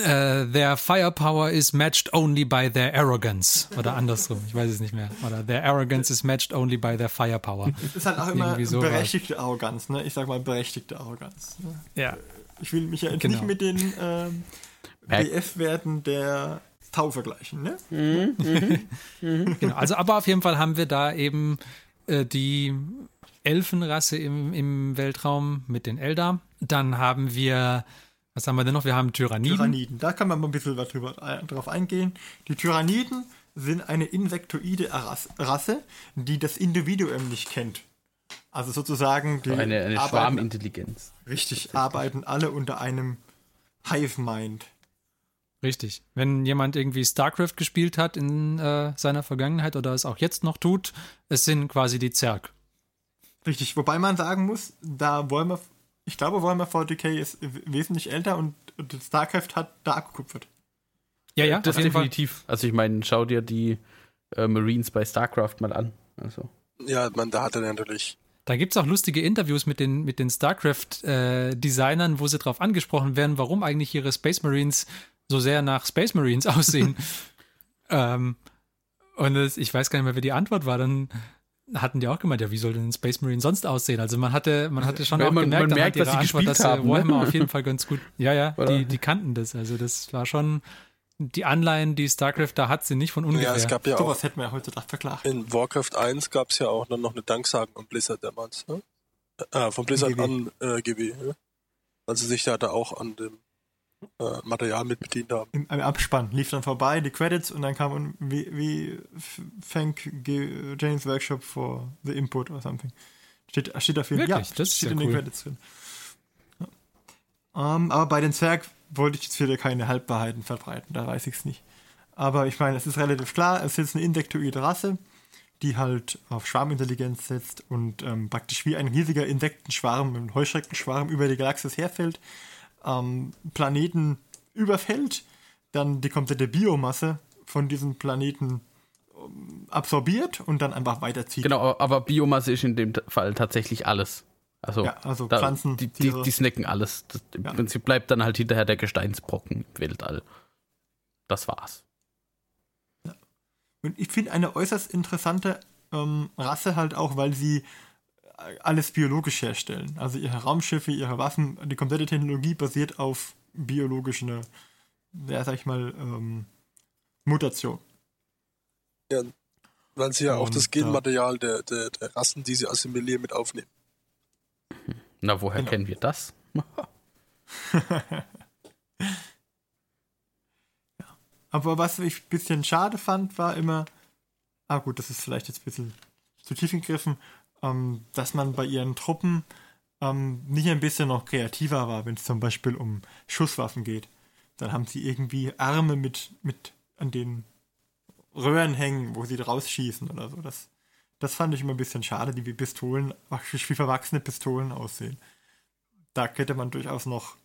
Uh, their firepower is matched only by their arrogance. Oder andersrum, ich weiß es nicht mehr. Oder their arrogance is matched only by their firepower. Es ist halt auch immer so berechtigte. Arroganz, ne? Ich sag mal berechtigte Arroganz. Ne? Ja. Ich will mich ja genau. nicht mit den ähm, BF-Werten der Tau vergleichen, ne? Mhm, mhm. genau, also aber auf jeden Fall haben wir da eben äh, die Elfenrasse im, im Weltraum mit den Eldar. Dann haben wir was haben wir denn noch? Wir haben Tyranniden. Tyranniden, da kann man mal ein bisschen was drüber, äh, drauf eingehen. Die Tyranniden sind eine insektoide Rasse, die das Individuum nicht kennt. Also sozusagen die eine, eine arbeiten, Schwarmintelligenz. Richtig, arbeiten alle unter einem Hive Mind. Richtig. Wenn jemand irgendwie StarCraft gespielt hat in äh, seiner Vergangenheit oder es auch jetzt noch tut, es sind quasi die Zerg. Richtig, wobei man sagen muss, da wollen wir ich glaube, Warhammer 40k ist wesentlich älter und, und StarCraft hat da abgekupfert. Ja, ja, das definitiv. Also ich meine, schau dir die äh, Marines bei StarCraft mal an. Also. Ja, man, da hat er natürlich. Da gibt es auch lustige Interviews mit den, mit den StarCraft-Designern, äh, wo sie darauf angesprochen werden, warum eigentlich ihre Space Marines so sehr nach Space Marines aussehen. ähm, und das, ich weiß gar nicht mehr, wer die Antwort war. Dann hatten die auch gemeint, ja, wie soll denn ein Space Marine sonst aussehen? Also man hatte, man hatte schon ja, auch man, gemerkt, man merkt, dass sie Antwort, dass haben, ne? Warhammer ne? auf jeden Fall ganz gut. Ja, ja, die, die kannten das. Also das war schon die Anleihen, die StarCraft da hat, sind nicht von ungefähr. Ja, es gab ja So auch. was hätten wir ja heutzutage verklagt. In Warcraft 1 gab es ja auch dann noch eine Danksagung an Blizzard damals. Ne? Äh, von Blizzard GW. an äh, GW. Ne? Weil sie sich da, da auch an dem äh, Material mit bedient haben. Im, Im Abspann lief dann vorbei, die Credits und dann kam wie, wie thank James Workshop for the input or something. Steht, steht auf jeden Fall. Wirklich? Das ist steht ja in den cool. Credits drin. Ja. Ähm, aber bei den Zwerg wollte ich jetzt wieder keine Halbwahrheiten verbreiten, da weiß ich es nicht. Aber ich meine, es ist relativ klar, es ist jetzt eine insektoide Rasse, die halt auf Schwarmintelligenz setzt und ähm, praktisch wie ein riesiger Insektenschwarm, ein Heuschreckenschwarm über die Galaxis herfällt, ähm, Planeten überfällt, dann die komplette Biomasse von diesem Planeten ähm, absorbiert und dann einfach weiterzieht. Genau, aber Biomasse ist in dem Fall tatsächlich alles. Also, Ja, also da, Pflanzen, die, die, die snacken alles. Das, Im Ja. Prinzip bleibt dann halt hinterher der Gesteinsbrocken im Weltall. Das war's. Und ich finde eine äußerst interessante ähm, Rasse halt auch, weil sie alles biologisch herstellen. Also ihre Raumschiffe, ihre Waffen, die komplette Technologie basiert auf biologischen, ja, sag ich mal, ähm, Mutation. Weil sie ja auch Und, das äh, Genmaterial der, der, der Rassen, die sie assimilieren, mit aufnehmen. Na, woher Genau. kennen wir das? Aber was ich ein bisschen schade fand, war immer, ah gut, das ist vielleicht jetzt ein bisschen zu tief gegriffen, ähm, dass man bei ihren Truppen ähm, nicht ein bisschen noch kreativer war, wenn es zum Beispiel um Schusswaffen geht. Dann haben sie irgendwie Arme mit, mit an den Röhren hängen, wo sie rausschießen oder so. Das, das fand ich immer ein bisschen schade, die wie Pistolen, wie verwachsene Pistolen aussehen. Da hätte man durchaus noch,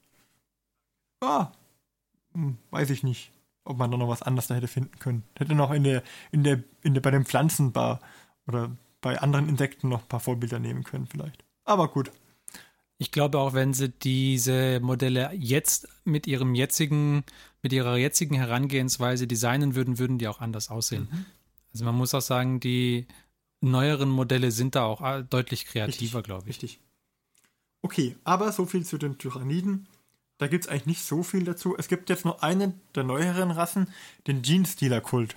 ah, weiß ich nicht, ob man da noch was anderes da hätte finden können. Hätte noch in der, in der, in der, bei dem Pflanzenbar oder bei anderen Insekten noch ein paar Vorbilder nehmen können, vielleicht. Aber gut. Ich glaube auch, wenn sie diese Modelle jetzt mit ihrem jetzigen, mit ihrer jetzigen Herangehensweise designen würden, würden die auch anders aussehen. Also man muss auch sagen, die neueren Modelle sind da auch äh, deutlich kreativer, glaube ich. Richtig. Okay, aber so viel zu den Tyranniden. Da gibt es eigentlich nicht so viel dazu. Es gibt jetzt noch einen der neueren Rassen, den Gene-Stealer-Kult.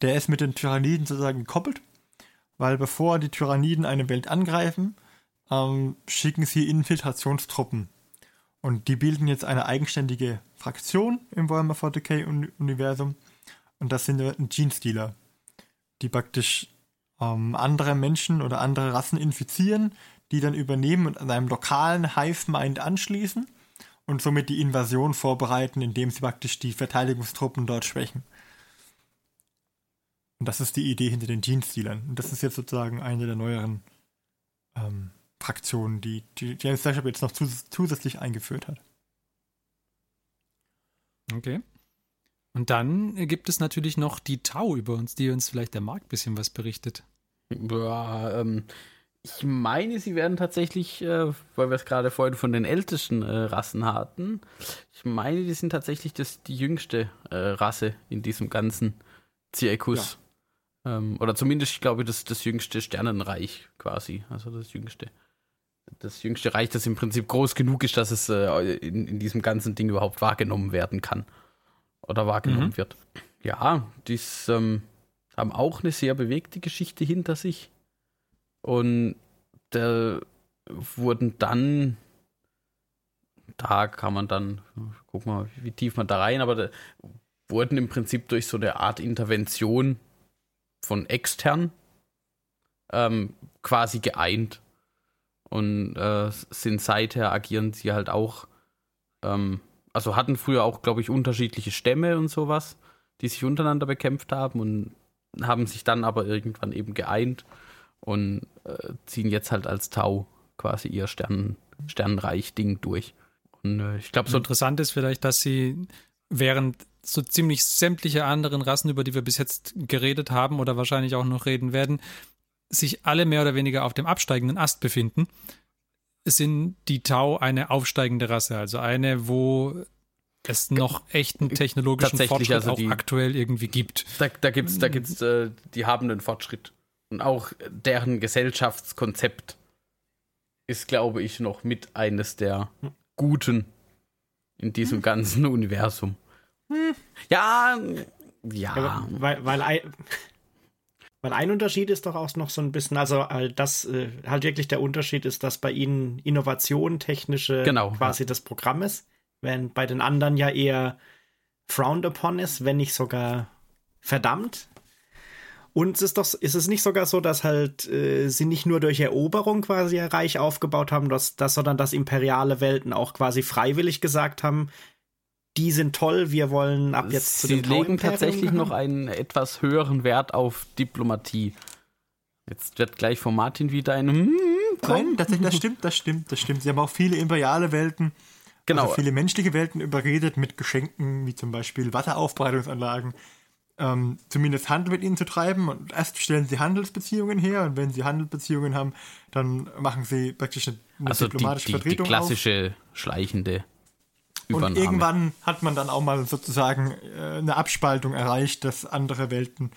Der ist mit den Tyranniden sozusagen gekoppelt, weil bevor die Tyranniden eine Welt angreifen, ähm, schicken sie Infiltrationstruppen. Und die bilden jetzt eine eigenständige Fraktion im Warhammer 40k-Universum. Und das sind Gene-Stealer, die praktisch ähm, andere Menschen oder andere Rassen infizieren, die dann übernehmen und an einem lokalen Hive-Mind anschließen und somit die Invasion vorbereiten, indem sie praktisch die Verteidigungstruppen dort schwächen. Und das ist die Idee hinter den Gene-Stealern. Und das ist jetzt sozusagen eine der neueren ähm, Fraktionen, die, die James Bishop jetzt noch zus zusätzlich eingeführt hat. Okay. Und dann gibt es natürlich noch die Tau über uns, die uns vielleicht der Markt ein bisschen was berichtet. Ja, ähm, ich meine, sie werden tatsächlich, äh, weil wir es gerade vorhin von den ältesten äh, Rassen hatten, ich meine, die sind tatsächlich das, die jüngste äh, Rasse in diesem ganzen Zirkus. Ähm, oder zumindest, ich glaube, das, das jüngste Sternenreich quasi. Also das jüngste. Das jüngste Reich, das im Prinzip groß genug ist, dass es äh, in, in diesem ganzen Ding überhaupt wahrgenommen werden kann. Oder wahrgenommen Mhm. wird. Ja, die ähm, haben auch eine sehr bewegte Geschichte hinter sich. Und da wurden dann, da kann man dann, wir mal, wie tief man da rein, aber da wurden im Prinzip durch so eine Art Intervention von extern ähm, quasi geeint. Und äh, sind seither agieren sie halt auch, ähm, also hatten früher auch, glaube ich, unterschiedliche Stämme und sowas, die sich untereinander bekämpft haben und haben sich dann aber irgendwann eben geeint und äh, ziehen jetzt halt als Tau quasi ihr Stern, Sternenreich-Ding durch. Und äh, ich glaube, so interessant ist vielleicht, dass sie während so ziemlich sämtliche anderen Rassen, über die wir bis jetzt geredet haben oder wahrscheinlich auch noch reden werden, sich alle mehr oder weniger auf dem absteigenden Ast befinden, sind die Tau eine aufsteigende Rasse, also eine, wo es noch echten technologischen Fortschritt also die, auch aktuell irgendwie gibt. Da, da gibt es, da gibt's, äh, die haben einen Fortschritt. Und auch deren Gesellschaftskonzept ist, glaube ich, noch mit eines der guten in diesem ganzen Universum. Ja, ja. ja weil, weil, ein, weil ein Unterschied ist doch auch noch so ein bisschen, also halt das äh, halt wirklich der Unterschied ist, dass bei ihnen Innovation technische genau, quasi ja. das Programm ist, während bei den anderen ja eher frowned upon ist, wenn nicht sogar verdammt. Und es ist doch, ist es nicht sogar so, dass halt äh, sie nicht nur durch Eroberung quasi ihr Reich aufgebaut haben, dass, dass, sondern dass imperiale Welten auch quasi freiwillig gesagt haben, die sind toll, wir wollen ab jetzt zu Sie legen tatsächlich noch einen etwas höheren Wert auf Diplomatie. Jetzt wird gleich von Martin wieder ein hm, Nein, das, das stimmt, das stimmt, das stimmt. Sie haben auch viele imperiale Welten, genau. also viele menschliche Welten überredet mit Geschenken, wie zum Beispiel Wasseraufbereitungsanlagen ähm, zumindest Handel mit ihnen zu treiben. Und erst stellen sie Handelsbeziehungen her und wenn sie Handelsbeziehungen haben, dann machen sie praktisch eine, eine also diplomatische die, die, Vertretung. Die klassische auf. schleichende Übernahme. Und irgendwann hat man dann auch mal sozusagen äh, eine Abspaltung erreicht, dass andere Welten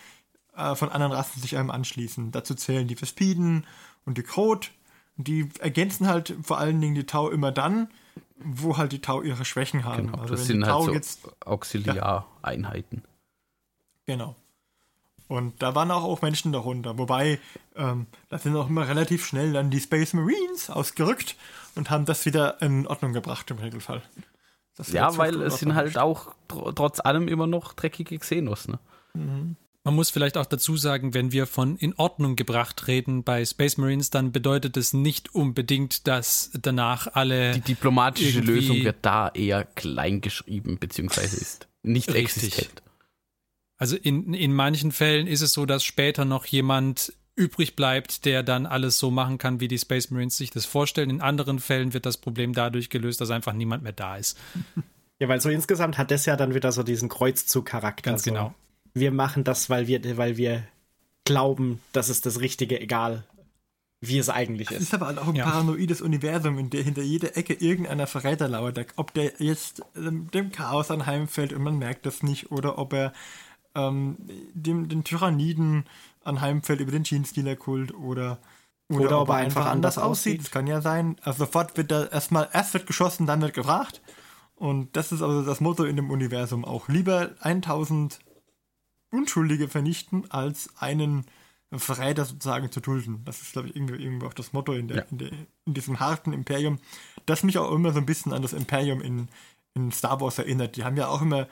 äh, von anderen Rassen sich einem anschließen. Dazu zählen die Vespiden und die Krot. Die ergänzen halt vor allen Dingen die Tau immer dann, wo halt die Tau ihre Schwächen haben. Genau, also das sind halt so Auxiliareinheiten. Genau. Und da waren auch, auch Menschen darunter. Wobei, ähm, da sind auch immer relativ schnell dann die Space Marines ausgerückt und haben das wieder in Ordnung gebracht im Regelfall. ja, weil es sind halt auch tr trotz allem immer noch dreckige Xenos, ne? Mhm. Man muss vielleicht auch dazu sagen, wenn wir von in Ordnung gebracht reden bei Space Marines, dann bedeutet es nicht unbedingt, dass danach alle. Die diplomatische Lösung wird da eher klein geschrieben, beziehungsweise ist nicht existent. Also in, in manchen Fällen ist es so, dass später noch jemand übrig bleibt, der dann alles so machen kann, wie die Space Marines sich das vorstellen. In anderen Fällen wird das Problem dadurch gelöst, dass einfach niemand mehr da ist. Ja, weil so insgesamt hat das ja dann wieder so diesen Kreuzzug-Charakter. Ganz so. genau. Wir machen das, weil wir, weil wir glauben, das ist das Richtige, egal wie es eigentlich ist. Es ist aber auch ein ja. paranoides Universum, in dem hinter jeder Ecke irgendeiner Verräter lauert. Ob der jetzt ähm, dem Chaos anheimfällt und man merkt das nicht, oder ob er ähm, dem, den Tyranniden anheimfällt über den Jeans-Dealer-Kult oder, oder, oder ob er einfach anders aussieht. Das kann ja sein. Also sofort wird da erstmal, erst wird geschossen, dann wird gefragt. Und das ist also das Motto in dem Universum auch. Lieber 1000 Unschuldige vernichten, als einen Verräter sozusagen zu dulden. Das ist, glaube ich, irgendwie, irgendwie auch das Motto in, der, ja. in, der, in, diesem harten Imperium, das mich auch immer so ein bisschen an das Imperium in, in Star Wars erinnert. Die haben ja auch immer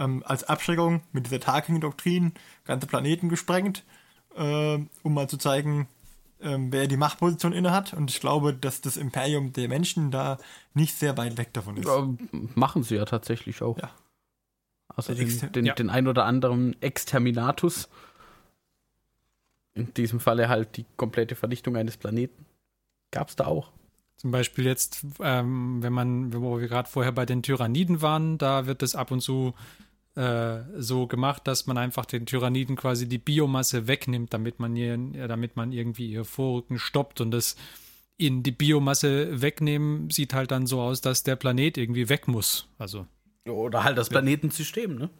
ähm, als Abschreckung mit dieser Tarkin-Doktrin ganze Planeten gesprengt, äh, um mal zu zeigen, äh, wer die Machtposition innehat. Und ich glaube, dass das Imperium der Menschen da nicht sehr weit weg davon ist. Ja, machen sie ja tatsächlich auch. Ja. Also den, den, ja. den ein oder anderen Exterminatus. In diesem Falle halt die komplette Vernichtung eines Planeten. Gab es da auch. Zum Beispiel jetzt, ähm, wenn man, wo wir gerade vorher bei den Tyranniden waren, da wird es ab und zu äh, so gemacht, dass man einfach den Tyranniden quasi die Biomasse wegnimmt, damit man, ihr, damit man irgendwie ihr Vorrücken stoppt und das in die Biomasse wegnehmen sieht halt dann so aus, dass der Planet irgendwie weg muss. Also oder halt das Planetensystem, ne?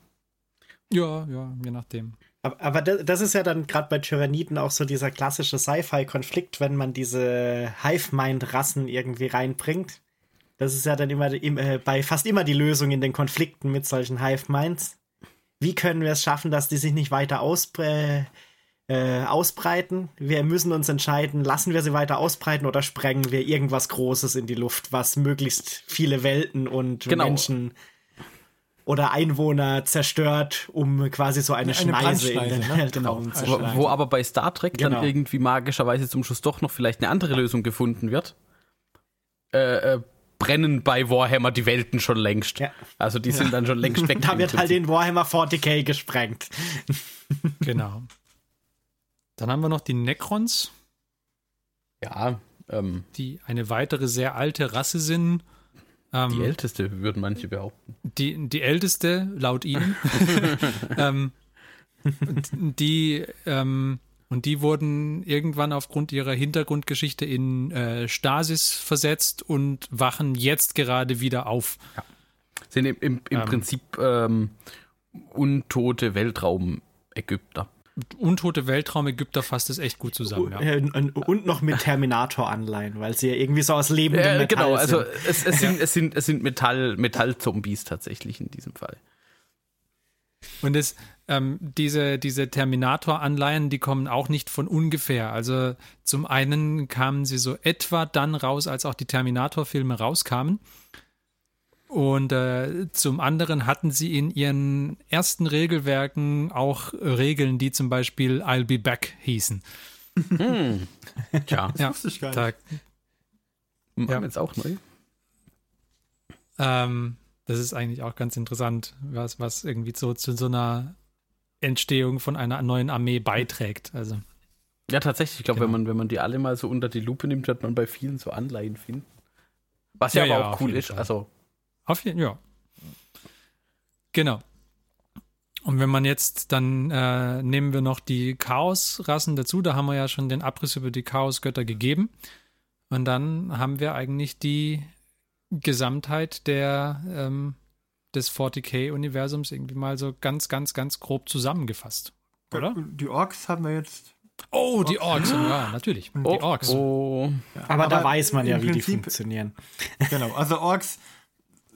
Ja, ja, je nachdem. Aber, aber das ist ja dann gerade bei Tyranniden auch so dieser klassische Sci-Fi-Konflikt, wenn man diese Hive-Mind-Rassen irgendwie reinbringt. Das ist ja dann immer äh, bei fast immer die Lösung in den Konflikten mit solchen Hive-Minds. Wie können wir es schaffen, dass die sich nicht weiter ausbre äh, ausbreiten? Wir müssen uns entscheiden, lassen wir sie weiter ausbreiten oder sprengen wir irgendwas Großes in die Luft, was möglichst viele Welten und genau. Menschen oder Einwohner zerstört, um quasi so eine, eine Schneise in den ne? genau. wo, wo, aber bei Star Trek genau. dann irgendwie magischerweise zum Schluss doch noch vielleicht eine andere Lösung gefunden wird. Äh, äh, brennen bei Warhammer die Welten schon längst. Ja. Also die sind ja. dann schon längst weg. da wird halt den Warhammer 40k gesprengt. genau. Dann haben wir noch die Necrons. Ja. Ähm. Die eine weitere sehr alte Rasse sind Ähm, die älteste, würden manche behaupten. Die, die älteste, laut ihnen. ähm, die, ähm, und die wurden irgendwann aufgrund ihrer Hintergrundgeschichte in äh, Stasis versetzt und wachen jetzt gerade wieder auf. Ja. Sind im, im, im ähm, Prinzip ähm, untote Weltraum-Ägypter. Untote Weltraum-Ägypter fasst es echt gut zusammen. Ja. Und noch mit Terminator-Anleihen, weil sie ja irgendwie so aus lebendem ja, Metall Genau, also es, es, sind, es sind, es sind Metall, Metall-Zombies tatsächlich in diesem Fall. Und es, ähm, diese, diese Terminator-Anleihen, die kommen auch nicht von ungefähr. Also zum einen kamen sie so etwa dann raus, als auch die Terminator-Filme rauskamen. Und äh, zum anderen hatten sie in ihren ersten Regelwerken auch Regeln, die zum Beispiel I'll be back hießen. Hm. Tja, das ja, wusste ich gar nicht. Da, ja. jetzt auch neu. Ähm, das ist eigentlich auch ganz interessant, was, was irgendwie so zu so einer Entstehung von einer neuen Armee beiträgt. Also. Ja, tatsächlich. Ich glaube, genau. wenn, man, wenn man die alle mal so unter die Lupe nimmt, wird man bei vielen so Anleihen finden. Was ja, ja aber ja, auch cool ist. Also. Auf jeden Fall, ja. Genau. Und wenn man jetzt, dann äh, nehmen wir noch die Chaos-Rassen dazu. Da haben wir ja schon den Abriss über die Chaos-Götter gegeben. Und dann haben wir eigentlich die Gesamtheit der ähm, des 40k-Universums irgendwie mal so ganz, ganz, ganz grob zusammengefasst. Oder? Die Orks haben wir jetzt. Oh, die Orks, ja, natürlich. Oh, die Orks. Oh. Ja, aber, aber, da weiß man ja, wie Prinzip, die funktionieren. Genau, also Orks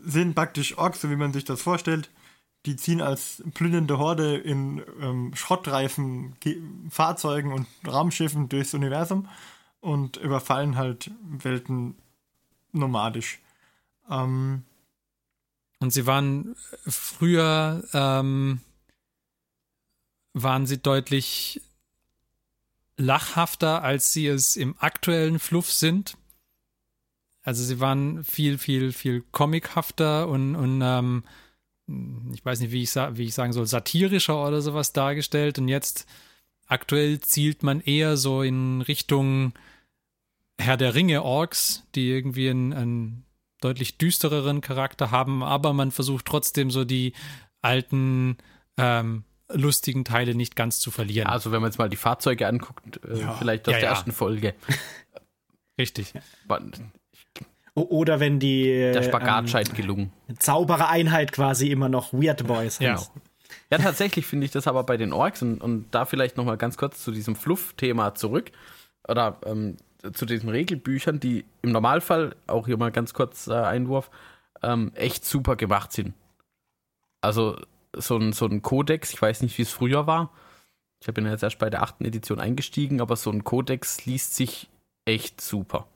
sind praktisch Orks, so wie man sich das vorstellt. Die ziehen als plündernde Horde in ähm, Schrottreifen, Fahrzeugen und Raumschiffen durchs Universum und überfallen halt Welten nomadisch. Ähm, und sie waren früher, ähm, waren sie deutlich lachhafter, als sie es im aktuellen Fluff sind. Also sie waren viel, viel, viel comichafter und, und ähm, ich weiß nicht, wie ich, wie ich sagen soll, satirischer oder sowas dargestellt. Und jetzt aktuell zielt man eher so in Richtung Herr der Ringe Orks, die irgendwie ein, ein deutlich düstereren Charakter haben, aber man versucht trotzdem so die alten ähm, lustigen Teile nicht ganz zu verlieren. Also wenn man jetzt mal die Fahrzeuge anguckt, äh, ja. vielleicht aus ja, der ja. ersten Folge. Richtig. Oder wenn die Der Spagat ähm, scheint gelungen. Zauberereinheit quasi immer noch Weird Boys ja. heißt. Ja, tatsächlich finde ich das aber bei den Orks und, und da vielleicht nochmal ganz kurz zu diesem Fluff-Thema zurück. Oder ähm, zu diesen Regelbüchern, die im Normalfall, auch hier mal ganz kurz äh, Einwurf, ähm, echt super gemacht sind. Also so ein, so ein Kodex, ich weiß nicht, wie es früher war. Ich bin jetzt erst bei der achten Edition eingestiegen, aber so ein Kodex liest sich echt super.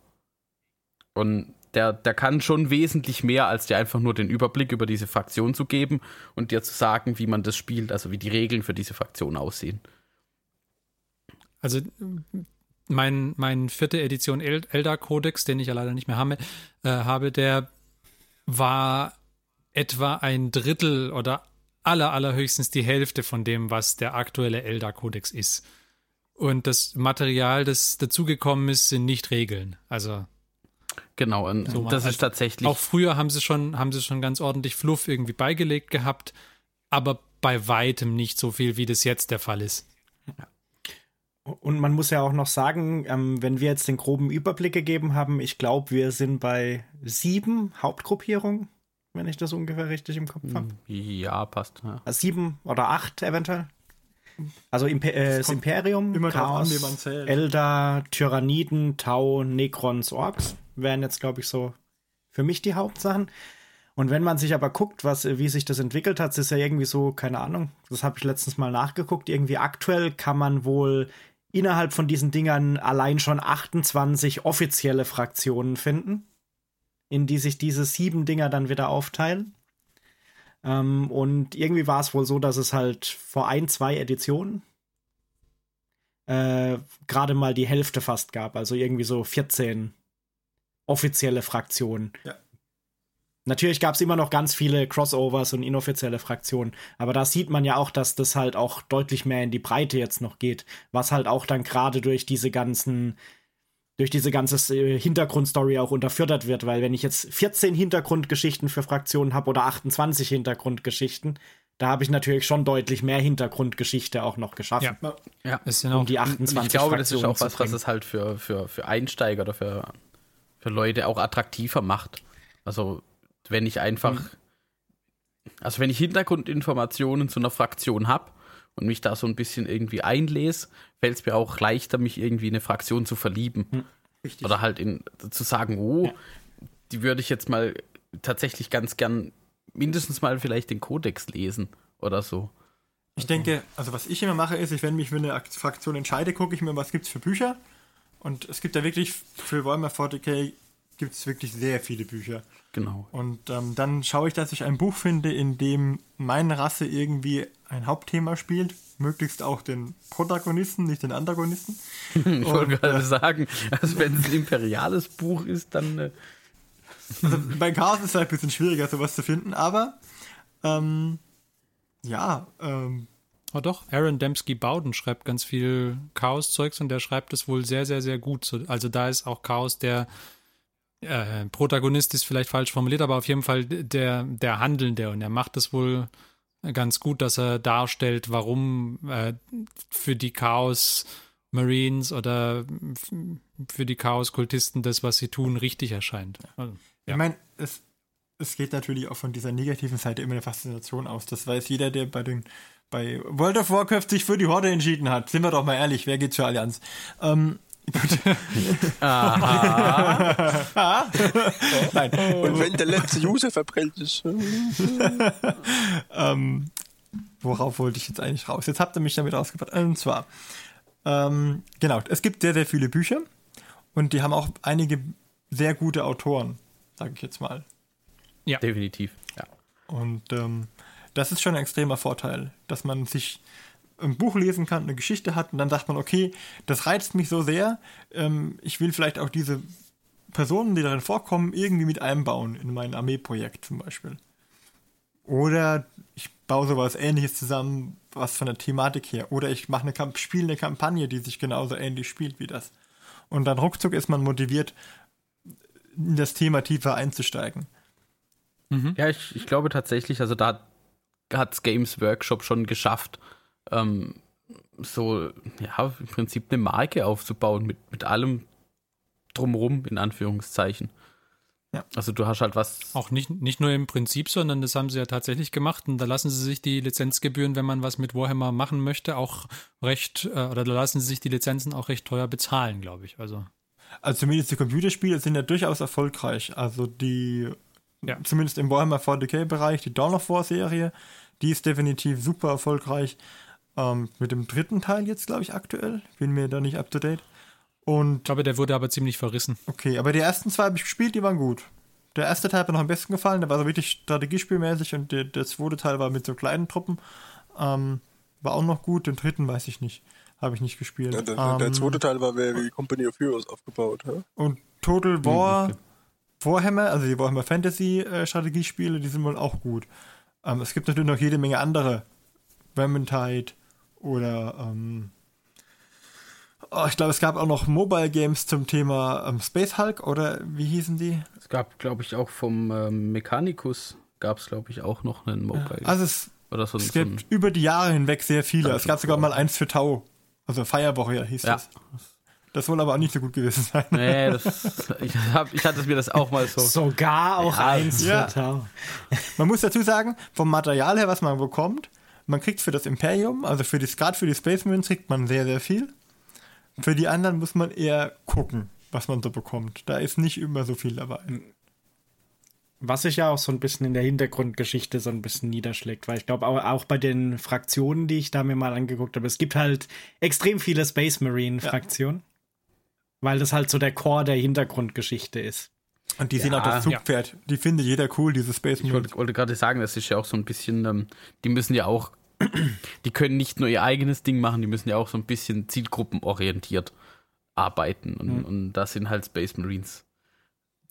Und der, der kann schon wesentlich mehr, als dir einfach nur den Überblick über diese Fraktion zu geben und dir zu sagen, wie man das spielt, also wie die Regeln für diese Fraktion aussehen. Also mein, mein vierte Edition El Eldar Codex, den ich ja leider nicht mehr habe, äh, habe, der war etwa ein Drittel oder aller, allerhöchstens die Hälfte von dem, was der aktuelle Eldar Codex ist. Und das Material, das dazugekommen ist, sind nicht Regeln. Also. Genau, und so das ist tatsächlich. Auch früher haben sie schon, haben sie schon ganz ordentlich Fluff irgendwie beigelegt gehabt, aber bei weitem nicht so viel, wie das jetzt der Fall ist. Und man muss ja auch noch sagen, ähm, wenn wir jetzt den groben Überblick gegeben haben, ich glaube, wir sind bei sieben Hauptgruppierungen, wenn ich das ungefähr richtig im Kopf habe. Ja, passt. Ja. Also sieben oder acht eventuell. Also Imper äh, das Imperium, Chaos, an, Eldar, Tyranniden, Tau, Necrons, Orks wären jetzt, glaube ich, so für mich die Hauptsachen. Und wenn man sich aber guckt, was, wie sich das entwickelt hat, ist ja irgendwie so, keine Ahnung, das habe ich letztens mal nachgeguckt, irgendwie aktuell kann man wohl innerhalb von diesen Dingern allein schon 28 offizielle Fraktionen finden, in die sich diese sieben Dinger dann wieder aufteilen. Ähm, und irgendwie war es wohl so, dass es halt vor ein, zwei Editionen äh, gerade mal die Hälfte fast gab, also irgendwie so 14 offizielle Fraktionen. Ja. Natürlich gab es immer noch ganz viele Crossovers und inoffizielle Fraktionen, aber da sieht man ja auch, dass das halt auch deutlich mehr in die Breite jetzt noch geht, was halt auch dann gerade durch diese ganzen durch diese ganze äh, Hintergrundstory auch unterfüttert wird, weil wenn ich jetzt 14 Hintergrundgeschichten für Fraktionen habe oder 28 Hintergrundgeschichten, da habe ich natürlich schon deutlich mehr Hintergrundgeschichte auch noch geschaffen. Ja, ja. Es sind auch um die 28 Ich glaube, das ist auch was, was es halt für, für, für Einsteiger oder für, für Leute auch attraktiver macht. Also, wenn ich einfach, mhm. also wenn ich Hintergrundinformationen zu einer Fraktion habe, und mich da so ein bisschen irgendwie einlese, fällt es mir auch leichter, mich irgendwie in eine Fraktion zu verlieben. Hm, Oder halt in, zu sagen, oh, ja. die würde ich jetzt mal tatsächlich ganz gern mindestens mal vielleicht den Kodex lesen oder so. Ich denke, also was ich immer mache, ist, ich, wenn mich für eine Fraktion entscheide, gucke ich mir, was gibt es für Bücher. Und es gibt ja wirklich, für Warhammer 40k gibt es wirklich sehr viele Bücher. Genau. Und ähm, dann schaue ich, dass ich ein Buch finde, in dem meine Rasse irgendwie ein Hauptthema spielt. Möglichst auch den Protagonisten, nicht den Antagonisten. ich wollte gerade äh, sagen, also wenn es ein imperiales Buch ist, dann. Äh also bei Chaos ist es halt ein bisschen schwieriger, sowas zu finden, aber ähm, ja, ähm, Oh doch, Aaron Dembski Bowden schreibt ganz viel Chaos-Zeugs und der schreibt es wohl sehr, sehr, sehr gut. Also da ist auch Chaos der äh, Protagonist ist vielleicht falsch formuliert, aber auf jeden Fall der, der Handelnde und er macht es wohl ganz gut, dass er darstellt, warum äh, für die Chaos Marines oder für die Chaos-Kultisten das, was sie tun, richtig erscheint. Also, ja. Ich meine, es, es geht natürlich auch von dieser negativen Seite immer eine Faszination aus. Das weiß jeder, der bei den bei World of Warcraft sich für die Horde entschieden hat. Sind wir doch mal ehrlich, wer geht zur Allianz? Ähm, Aha. Nein. Und wenn der letzte User verbrennt ist. ähm, worauf wollte ich jetzt eigentlich raus? Jetzt habt ihr mich damit rausgebracht. Und zwar, ähm, genau, es gibt sehr, sehr viele Bücher und die haben auch einige sehr gute Autoren, sage ich jetzt mal. Ja, definitiv. Ja. Und ähm, das ist schon ein extremer Vorteil, dass man sich ein Buch lesen kann, eine Geschichte hat und dann sagt man, okay, das reizt mich so sehr, ähm, ich will vielleicht auch diese Personen, die darin vorkommen, irgendwie mit einbauen in mein Armeeprojekt zum Beispiel. Oder ich baue sowas ähnliches zusammen, was von der Thematik her. Oder ich mache eine spiele eine Kampagne, die sich genauso ähnlich spielt wie das. Und dann ruckzuck ist man motiviert, in das Thema tiefer einzusteigen. Mhm. Ja, ich, ich glaube tatsächlich, also da hat Games Workshop schon geschafft, ähm, so, ja, im Prinzip eine Marke aufzubauen mit, mit allem drumrum, in Anführungszeichen. Ja. Also du hast halt was. Auch nicht, nicht nur im Prinzip, sondern das haben sie ja tatsächlich gemacht. Und da lassen sie sich die Lizenzgebühren, wenn man was mit Warhammer machen möchte, auch recht, äh, oder da lassen sie sich die Lizenzen auch recht teuer bezahlen, glaube ich. Also. also zumindest die Computerspiele sind ja durchaus erfolgreich. Also die, ja. zumindest im Warhammer 40k-Bereich, die Dawn of War Serie, die ist definitiv super erfolgreich. Ähm, mit dem dritten Teil jetzt, glaube ich, aktuell. Bin mir da nicht up to date. Und ich glaube, der wurde aber ziemlich verrissen. Okay, aber die ersten zwei habe ich gespielt, die waren gut. Der erste Teil hat mir noch am besten gefallen, der war so wirklich strategiespielmäßig und der, der zweite Teil war mit so kleinen Truppen. Ähm, war auch noch gut, den dritten weiß ich nicht. Habe ich nicht gespielt. Ja, der, ähm, der, zweite Teil war wie Company of Heroes aufgebaut. Ja? Und Total War, mhm, okay. Warhammer, also die Warhammer Fantasy äh, Strategiespiele, die sind wohl auch gut. Ähm, es gibt natürlich noch jede Menge andere. Vermintide, oder ähm, oh, ich glaube, es gab auch noch Mobile Games zum Thema ähm, Space Hulk oder wie hießen die? Es gab, glaube ich, auch vom ähm, Mechanicus gab es, glaube ich, auch noch einen Mobile. Also es, oder so, es gibt so über die Jahre hinweg sehr viele. Es gab sogar mal eins für Tau. Also Firewalker hieß ja. das. Das soll aber auch nicht so gut gewesen sein. Nee, das, ich, hab, ich hatte mir das auch mal so. Sogar auch ja, eins ja. für Tau. Man muss dazu sagen, vom Material her, was man bekommt, man kriegt für das Imperium, also für die, gerade für die Space Marines kriegt man sehr, sehr viel. Für die anderen muss man eher gucken, was man so bekommt. Da ist nicht immer so viel dabei. Was sich ja auch so ein bisschen in der Hintergrundgeschichte so ein bisschen niederschlägt, weil ich glaube auch, auch bei den Fraktionen, die ich da mir mal angeguckt habe, es gibt halt extrem viele Space Marine Fraktionen, ja. weil das halt so der Core der Hintergrundgeschichte ist. Und die ja, sind auch das Zugpferd. Ja. Die findet jeder cool, diese Space Marines. Ich wollte, wollte gerade sagen, das ist ja auch so ein bisschen, ähm, die müssen ja auch die können nicht nur ihr eigenes Ding machen, die müssen ja auch so ein bisschen zielgruppenorientiert arbeiten. Und, mhm. und das sind halt Space Marines.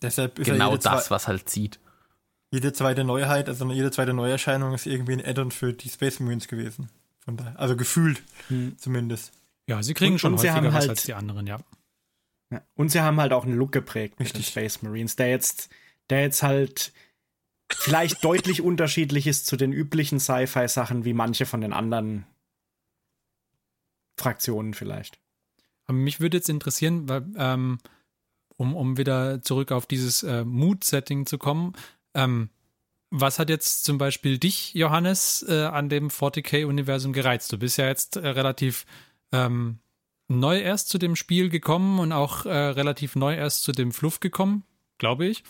Deshalb ist genau ja das, was halt zieht. Jede zweite Neuheit, also jede zweite Neuerscheinung ist irgendwie ein Add-on für die Space Marines gewesen. Von daher, also gefühlt mhm. zumindest. Ja, sie kriegen und, schon und häufiger was halt als die anderen, ja. Ja. Und sie haben halt auch einen Look geprägt mit den Space Marines, der jetzt, der jetzt halt vielleicht deutlich unterschiedlich ist zu den üblichen Sci-Fi-Sachen wie manche von den anderen Fraktionen vielleicht. Aber mich würde jetzt interessieren, weil, ähm, um, um wieder zurück auf dieses äh, Mood-Setting zu kommen, ähm, was hat jetzt zum Beispiel dich, Johannes, äh, an dem 40k-Universum gereizt? Du bist ja jetzt äh, relativ ähm, neu erst zu dem Spiel gekommen und auch äh, relativ neu erst zu dem Fluff gekommen, glaube ich.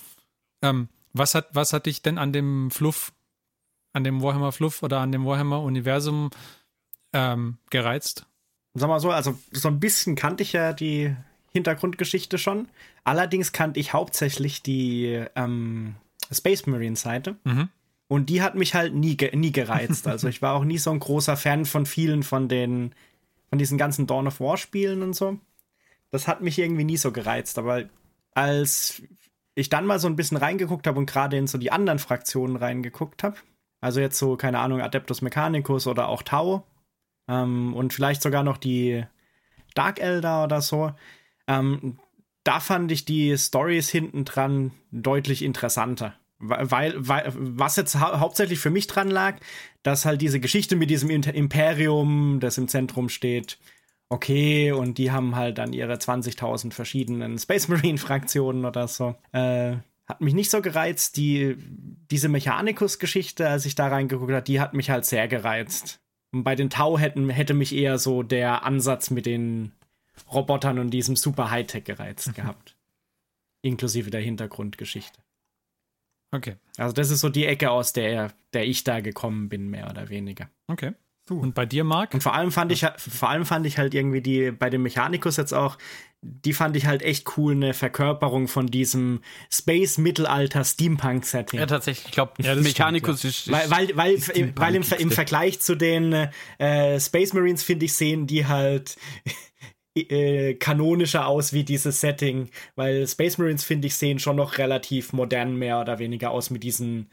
Ähm, was, hat, was hat dich denn an dem Fluff, an dem Warhammer Fluff oder an dem Warhammer Universum ähm, gereizt? Sag mal so, also so ein bisschen kannte ich ja die Hintergrundgeschichte schon. Allerdings kannte ich hauptsächlich die ähm, Space Marine Seite. Mhm. Und die hat mich halt nie, nie gereizt. Also ich war auch nie so ein großer Fan von vielen von den, von diesen ganzen Dawn of War Spielen und so. Das hat mich irgendwie nie so gereizt. Aber als ich dann mal so ein bisschen reingeguckt habe und gerade in so die anderen Fraktionen reingeguckt habe, also jetzt so, keine Ahnung, Adeptus Mechanicus oder auch Tau. Ähm, und vielleicht sogar noch die Dark Elder oder so, ähm, da fand ich die Stories hinten dran deutlich interessanter. Weil, weil, was jetzt hau hauptsächlich für mich dran lag, dass halt diese Geschichte mit diesem Imperium, das im Zentrum steht, okay, und die haben halt dann ihre 20.000 verschiedenen Space Marine Fraktionen oder so. Äh, hat mich nicht so gereizt. Die, diese Mechanicus-Geschichte, als ich da reingeguckt habe, die hat mich halt sehr gereizt. Und bei den Tau hätten, hätte mich eher so der Ansatz mit den Robotern und diesem super Hightech gereizt mhm. gehabt. Inklusive der Hintergrundgeschichte. Okay. Also das ist so die Ecke, aus der, der ich da gekommen bin, mehr oder weniger. Okay. Und bei dir, Marc? Und vor allem fand ich vor allem fand ich halt irgendwie die bei dem Mechanikus jetzt auch, die fand ich halt echt cool, eine Verkörperung von diesem Space Mittelalter Steampunk Setting. Ja, tatsächlich, ich glaube, ja, Mechanikus stimmt, ja. ist, weil weil weil, weil im, im Vergleich zu den äh, Space Marines finde ich sehen die halt äh, kanonischer aus wie dieses Setting, weil Space Marines, finde ich, sehen schon noch relativ modern mehr oder weniger aus mit diesen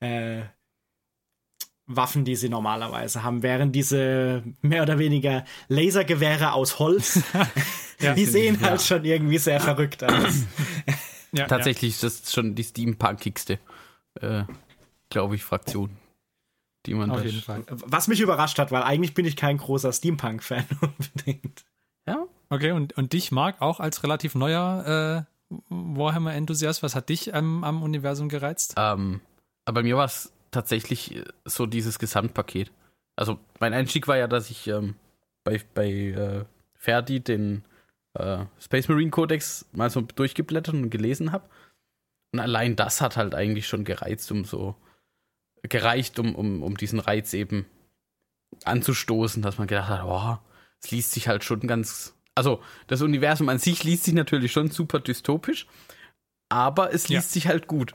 äh, Waffen, die sie normalerweise haben, während diese mehr oder weniger Lasergewehre aus Holz, ja, die sehen halt ja. schon irgendwie sehr verrückt aus. ja, Tatsächlich ist das schon die steampunkigste, äh, glaube ich, Fraktion. Die man Auf jeden Fall. Was mich überrascht hat, weil eigentlich bin ich kein großer Steampunk-Fan unbedingt. Ja. Okay, und, und dich, Marc, auch als relativ neuer äh, Warhammer-Enthusiast, was hat dich ähm, am Universum gereizt? Ähm, bei mir war es tatsächlich äh, so dieses Gesamtpaket. Also mein Einstieg war ja, dass ich ähm, bei, bei äh, Ferdi den äh, Space Marine Codex mal so durchgeblättert und gelesen habe. Und allein das hat halt eigentlich schon gereizt, um so gereicht, um, um, um diesen Reiz eben anzustoßen, dass man gedacht hat, oh, es liest sich halt schon ganz. Also, das Universum an sich liest sich natürlich schon super dystopisch, aber es liest ja. sich halt gut.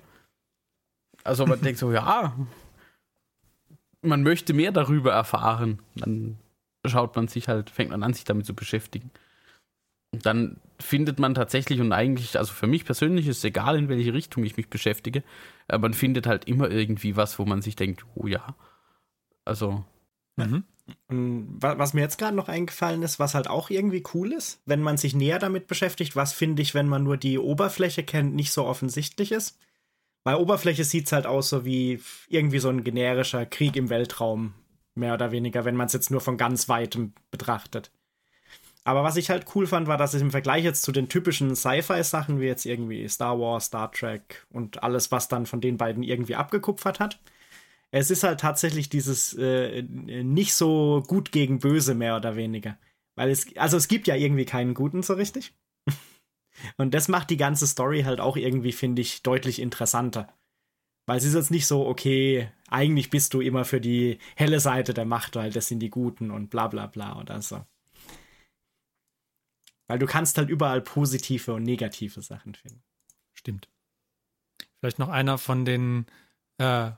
Also, man denkt so, ja, man möchte mehr darüber erfahren. Dann schaut man sich halt, fängt man an, sich damit zu beschäftigen. Und dann findet man tatsächlich, und eigentlich, also für mich persönlich ist es egal, in welche Richtung ich mich beschäftige, aber man findet halt immer irgendwie was, wo man sich denkt, oh ja. Also. Mhm. Was mir jetzt gerade noch eingefallen ist, was halt auch irgendwie cool ist, wenn man sich näher damit beschäftigt, was finde ich, wenn man nur die Oberfläche kennt, nicht so offensichtlich ist. Bei Oberfläche sieht es halt aus so wie irgendwie so ein generischer Krieg im Weltraum, mehr oder weniger, wenn man es jetzt nur von ganz weitem betrachtet. Aber was ich halt cool fand, war, dass es im Vergleich jetzt zu den typischen Sci-Fi-Sachen, wie jetzt irgendwie Star Wars, Star Trek und alles, was dann von den beiden irgendwie abgekupfert hat, es ist halt tatsächlich dieses äh, nicht so gut gegen böse mehr oder weniger. Weil es, also es gibt ja irgendwie keinen Guten so richtig. Und das macht die ganze Story halt auch irgendwie, finde ich, deutlich interessanter. Weil es ist jetzt nicht so, okay, eigentlich bist du immer für die helle Seite der Macht, weil das sind die Guten und bla bla bla oder so. Weil du kannst halt überall positive und negative Sachen finden. Stimmt. Vielleicht noch einer von den äh,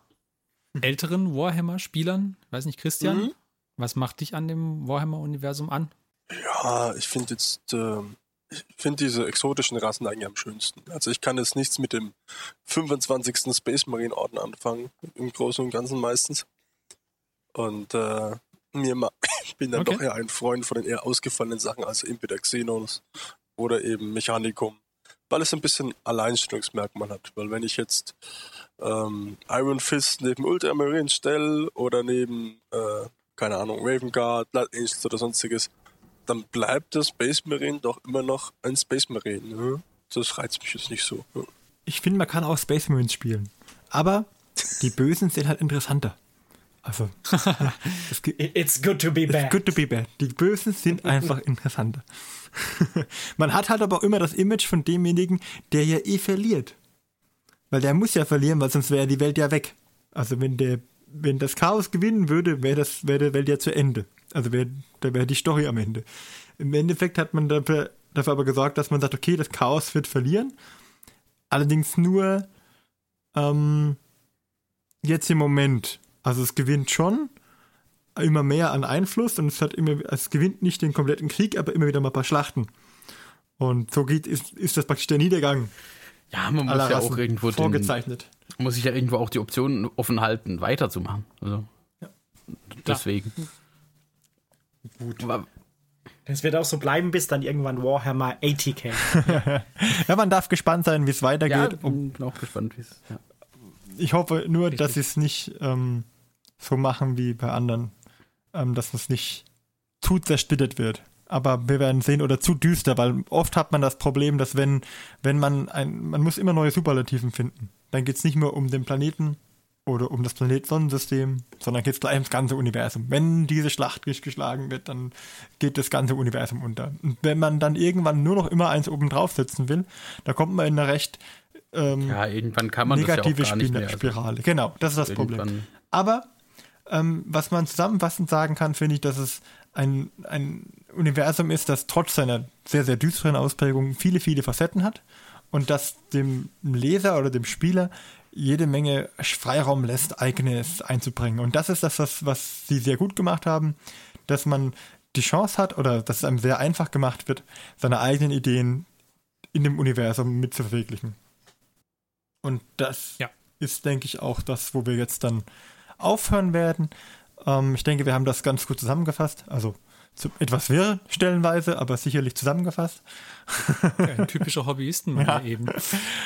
älteren Warhammer-Spielern. Weiß nicht, Christian, mhm. was macht dich an dem Warhammer-Universum an? Ja, ich finde jetzt, äh, ich finde diese exotischen Rassen eigentlich am schönsten. Also ich kann jetzt nichts mit dem 25. Space Marine Orden anfangen, im Großen und Ganzen meistens. Und äh, mir ich bin dann okay. doch eher ein Freund von den eher ausgefallenen Sachen, also Impeter Xenos oder eben Mechanikum, weil es ein bisschen Alleinstellungsmerkmal hat. Weil wenn ich jetzt ähm, Iron Fist neben Ultramarine stelle oder neben, äh, keine Ahnung, Raven Guard, Blood Angels oder sonstiges, dann bleibt der Space Marine doch immer noch ein Space Marine. Ne? Das reizt mich jetzt nicht so. Ne? Ich finde, man kann auch Space Marines spielen. Aber die Bösen sind halt interessanter. Also, it's good to be bad. It's good to be bad. Die Bösen sind einfach interessanter. Man hat halt aber auch immer das Image von demjenigen, der ja eh verliert. Weil der muss ja verlieren, weil sonst wäre die Welt ja weg. Also wenn der, wenn das Chaos gewinnen würde, wäre das, wäre der Welt ja zu Ende. Also wäre, da wäre die Story am Ende. Im Endeffekt hat man dafür, dafür aber gesorgt, dass man sagt, okay, das Chaos wird verlieren. Allerdings nur ähm, jetzt im Moment. Also es gewinnt schon immer mehr an Einfluss und es hat immer, es gewinnt nicht den kompletten Krieg, aber immer wieder mal ein paar Schlachten. Und so geht, ist, ist das praktisch der Niedergang. Ja, man muss ja Rassen auch irgendwo vorgezeichnet. Den, muss sich ja irgendwo auch die Option offen halten, weiterzumachen. Also ja. deswegen. Ja. Gut. Aber, das wird auch so bleiben, bis dann irgendwann Warhammer 80k. ja, man darf gespannt sein, wie es weitergeht. Ja, bin auch gespannt, wie es. Ja. Ich hoffe nur, Richtig. dass sie es nicht ähm, so machen wie bei anderen, ähm, dass es nicht zu zersplittert wird. Aber wir werden sehen, oder zu düster, weil oft hat man das Problem, dass wenn, wenn man ein, man muss immer neue Superlativen finden. Dann geht es nicht mehr um den Planeten oder um das Planet-Sonnensystem, sondern geht es gleich ums ganze Universum. Wenn diese Schlacht geschlagen wird, dann geht das ganze Universum unter. Und wenn man dann irgendwann nur noch immer eins oben draufsetzen will, da kommt man in eine recht ähm, ja, irgendwann kann man negative das ja nicht mehr, also Spirale. Genau, das ist das Problem. Aber ähm, was man zusammenfassend sagen kann, finde ich, dass es ein, ein Universum ist, das trotz seiner sehr, sehr düsteren Ausprägung viele, viele Facetten hat und das dem Leser oder dem Spieler jede Menge Freiraum lässt, eigenes einzubringen. Und das ist das, was, was sie sehr gut gemacht haben, dass man die Chance hat oder dass es einem sehr einfach gemacht wird, seine eigenen Ideen in dem Universum mitzuverwirklichen. Und das ja. ist, denke ich, auch das, wo wir jetzt dann aufhören werden. Ähm, ich denke, wir haben das ganz gut zusammengefasst. Also zu, etwas wirr stellenweise, aber sicherlich zusammengefasst. Ein typischer Hobbyisten ja. eben.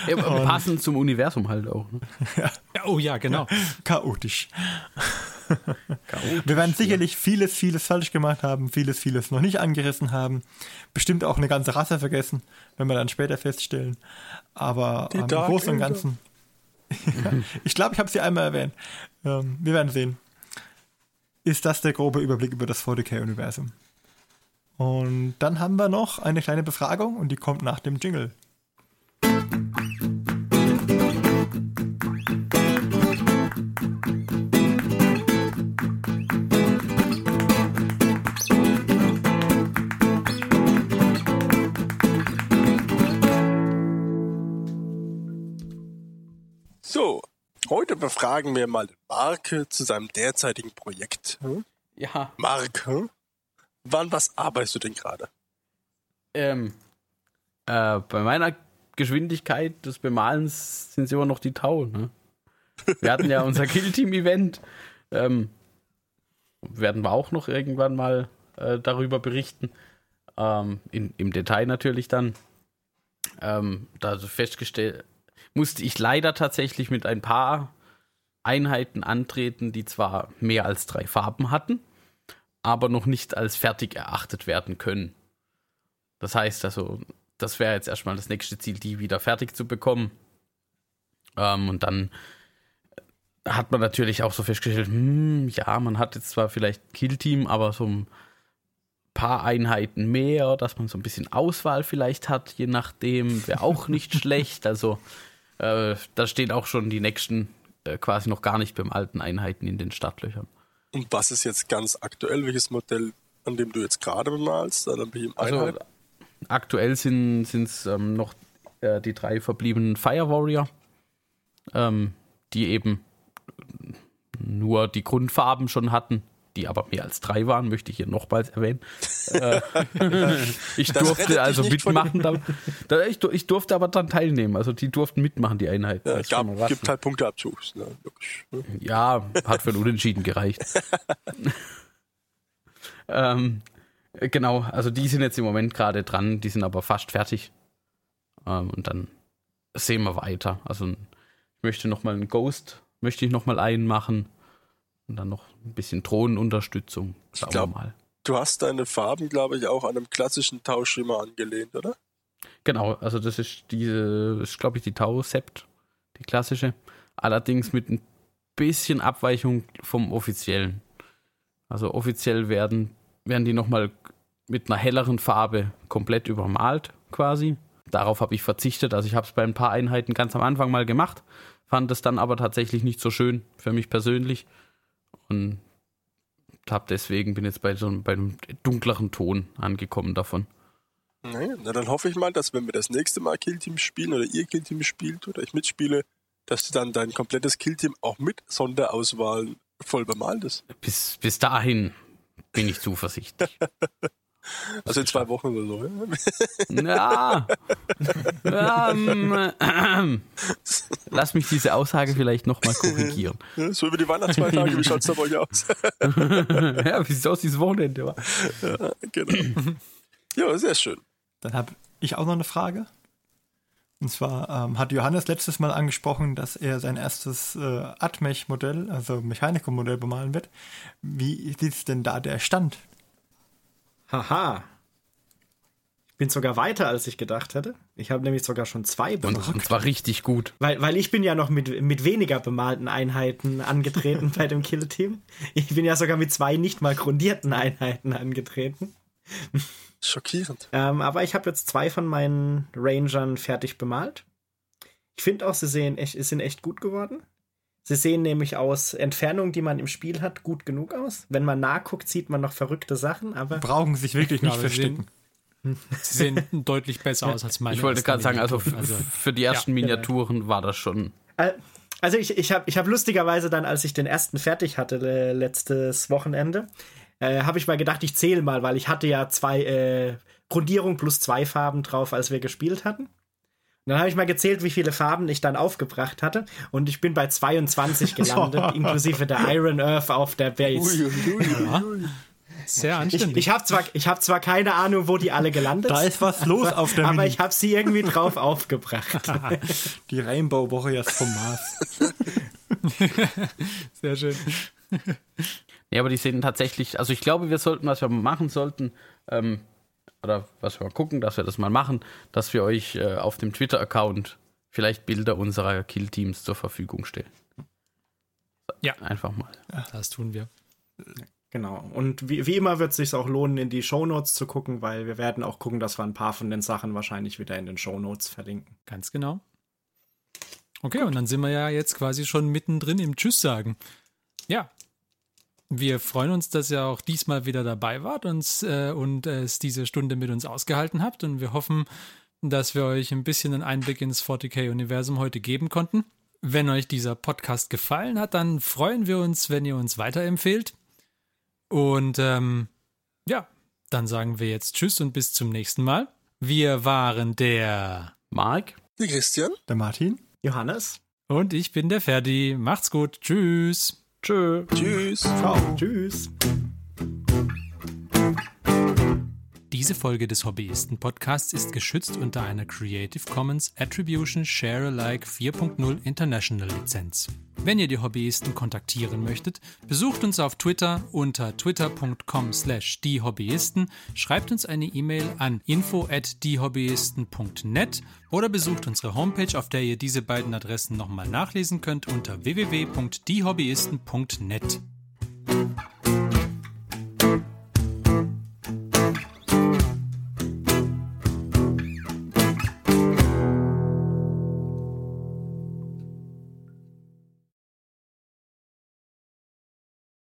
Ja, passend zum Universum halt auch. Ne? Ja. oh ja, genau. Chaotisch. Chaotisch. Wir werden sicherlich vieles, vieles falsch gemacht haben, vieles, vieles noch nicht angerissen haben. Bestimmt auch eine ganze Rasse vergessen, wenn wir dann später feststellen. Aber ähm, im Großen und Ganzen. ich glaube, ich habe sie einmal erwähnt. Ähm, wir werden sehen. Ist das der grobe Überblick über das 40k-Universum? Und dann haben wir noch eine kleine Befragung und die kommt nach dem Jingle. Heute befragen wir mal Mark zu seinem derzeitigen Projekt. Hm? Ja. Mark, hm? Wann was arbeitest du denn gerade? Ähm, äh, bei meiner Geschwindigkeit des Bemalens sind es immer noch die Tau. Ne? Wir hatten ja unser Killteam-Event. Ähm, werden wir auch noch irgendwann mal äh, darüber berichten. Ähm, in, Im Detail natürlich dann. Ähm, da festgestellt, musste ich leider tatsächlich mit ein paar Einheiten antreten, die zwar mehr als drei Farben hatten, aber noch nicht als fertig erachtet werden können. Das heißt also, das wäre jetzt erstmal das nächste Ziel, die wieder fertig zu bekommen. Ähm, und dann hat man natürlich auch so festgestellt, hm, ja, man hat jetzt zwar vielleicht Killteam, aber so ein paar Einheiten mehr, dass man so ein bisschen Auswahl vielleicht hat, je nachdem, wäre auch nicht schlecht. Also äh, da stehen auch schon die nächsten äh, quasi noch gar nicht beim alten Einheiten in den Startlöchern. Und was ist jetzt ganz aktuell? Welches Modell, an dem du jetzt gerade bemalst? Oder also, aktuell sind es ähm, noch äh, die drei verbliebenen Fire Warrior, ähm, die eben nur die Grundfarben schon hatten die aber mehr als drei waren, möchte ich hier nochmals erwähnen. Äh, ich durfte also mitmachen. Da, ich, ich, durfte aber dann teilnehmen. Also die durften mitmachen, die Einheit. Ja, es gab, gibt halt Punkteabzug. Ne? Ja, hat für ein Unentschieden gereicht. ähm, Äh, genau, also die sind jetzt im Moment gerade dran, die sind aber fast fertig. Ähm, und dann sehen wir weiter. Also ich möchte nochmal einen Ghost, möchte ich nochmal einen machen. Und dann noch ein bisschen Drohnenunterstützung. Schauen glaub, wir mal. Du hast deine Farben, glaube ich, auch an einem klassischen Tauschschimmer angelehnt, oder? Genau, also das ist diese, ist glaube ich die Tau Sept, die klassische. Allerdings mit ein bisschen Abweichung vom offiziellen. Also offiziell werden, werden die nochmal mit einer helleren Farbe komplett übermalt quasi. Darauf habe ich verzichtet. Also ich habe es bei ein paar Einheiten ganz am Anfang mal gemacht, fand es dann aber tatsächlich nicht so schön für mich persönlich und habe deswegen bin jetzt bei so einem, bei einem dunkleren Ton angekommen davon. Naja, na dann hoffe ich mal, dass wenn wir das nächste Mal Killteam spielen oder ihr Killteam spielt oder ich mitspiele, dass du dann dein komplettes Killteam auch mit Sonderauswahl voll bemalt ist. Bis, bis dahin bin ich zuversichtlich. Also in zwei Wochen oder so. Ja. ähm, ähm, lass mich diese Aussage vielleicht nochmal korrigieren. So über die Weihnachtsfeiertage, wie schaut es da bei euch aus? ja, wie sieht es aus dieses Wochenende? Ja, genau. Ja, sehr schön. Dann habe ich auch noch eine Frage. Und zwar ähm, hat Johannes letztes Mal angesprochen, dass er sein erstes äh, Atmech-Modell, also Mechanikum-Modell bemalen wird. Wie ist denn da der Stand? Haha. Ich bin sogar weiter, als ich gedacht hätte. Ich habe nämlich sogar schon zwei bemalt. Und, und zwar richtig gut. Weil, weil ich bin ja noch mit, mit weniger bemalten Einheiten angetreten bei dem Kill-Team. Ich bin ja sogar mit zwei nicht mal grundierten Einheiten angetreten. Schockierend. Ähm, aber ich habe jetzt zwei von meinen Rangern fertig bemalt. Ich finde auch, sie sehen echt, sind echt gut geworden. Sie sehen nämlich aus Entfernung, die man im Spiel hat, gut genug aus. Wenn man nachguckt, sieht man noch verrückte Sachen, aber. Brauchen sich wirklich nicht verstecken. Sie sehen deutlich besser aus als meine. Ich wollte gerade sagen, also, also, für die ersten ja, Miniaturen genau. war das schon. Also ich, ich habe ich hab lustigerweise dann, als ich den ersten fertig hatte letztes Wochenende, äh, habe ich mal gedacht, ich zähle mal, weil ich hatte ja zwei äh, Grundierung plus zwei Farben drauf, als wir gespielt hatten. Dann habe ich mal gezählt, wie viele Farben ich dann aufgebracht hatte. Und ich bin bei 22 gelandet, inklusive der Iron Earth auf der Base. Ui, ui, ui. Sehr anständig. Ich, ich habe zwar, hab zwar keine Ahnung, wo die alle gelandet sind. Da ist was los auf der Aber Mini. ich habe sie irgendwie drauf aufgebracht. Die Rainbow Warriors vom Mars. Sehr schön. Ja, aber die sehen tatsächlich, also ich glaube, wir sollten, was wir machen sollten, ähm, oder was wir mal gucken, dass wir das mal machen, dass wir euch äh, auf dem Twitter-Account vielleicht Bilder unserer Kill-Teams zur Verfügung stellen. Ja. Einfach mal. Ja, das tun wir. Genau. Und wie, wie immer wird es sich auch lohnen, in die Shownotes zu gucken, weil wir werden auch gucken, dass wir ein paar von den Sachen wahrscheinlich wieder in den Shownotes verlinken. Ganz genau. Okay, und dann sind wir ja jetzt quasi schon mittendrin im Tschüss sagen. Ja, wir freuen uns, dass ihr auch diesmal wieder dabei wart und, äh, und äh, es diese Stunde mit uns ausgehalten habt. Und wir hoffen, dass wir euch ein bisschen einen Einblick ins 40k-Universum heute geben konnten. Wenn euch dieser Podcast gefallen hat, dann freuen wir uns, wenn ihr uns weiterempfehlt. Und ähm, ja, dann sagen wir jetzt Tschüss und bis zum nächsten Mal. Wir waren der Marc, der Christian, der Martin, Johannes und ich bin der Ferdi. Macht's gut. Tschüss. Tschö. Tschüss. Ciao. Tschüss. Diese Folge des Hobbyisten-Podcasts ist geschützt unter einer Creative Commons Attribution Share Alike 4.0 International Lizenz. Wenn ihr die Hobbyisten kontaktieren möchtet, besucht uns auf Twitter unter twitter.com slash diehobbyisten, schreibt uns eine E-Mail an info at diehobbyisten.net oder besucht unsere Homepage, auf der ihr diese beiden Adressen nochmal nachlesen könnt unter www.diehobbyisten.net.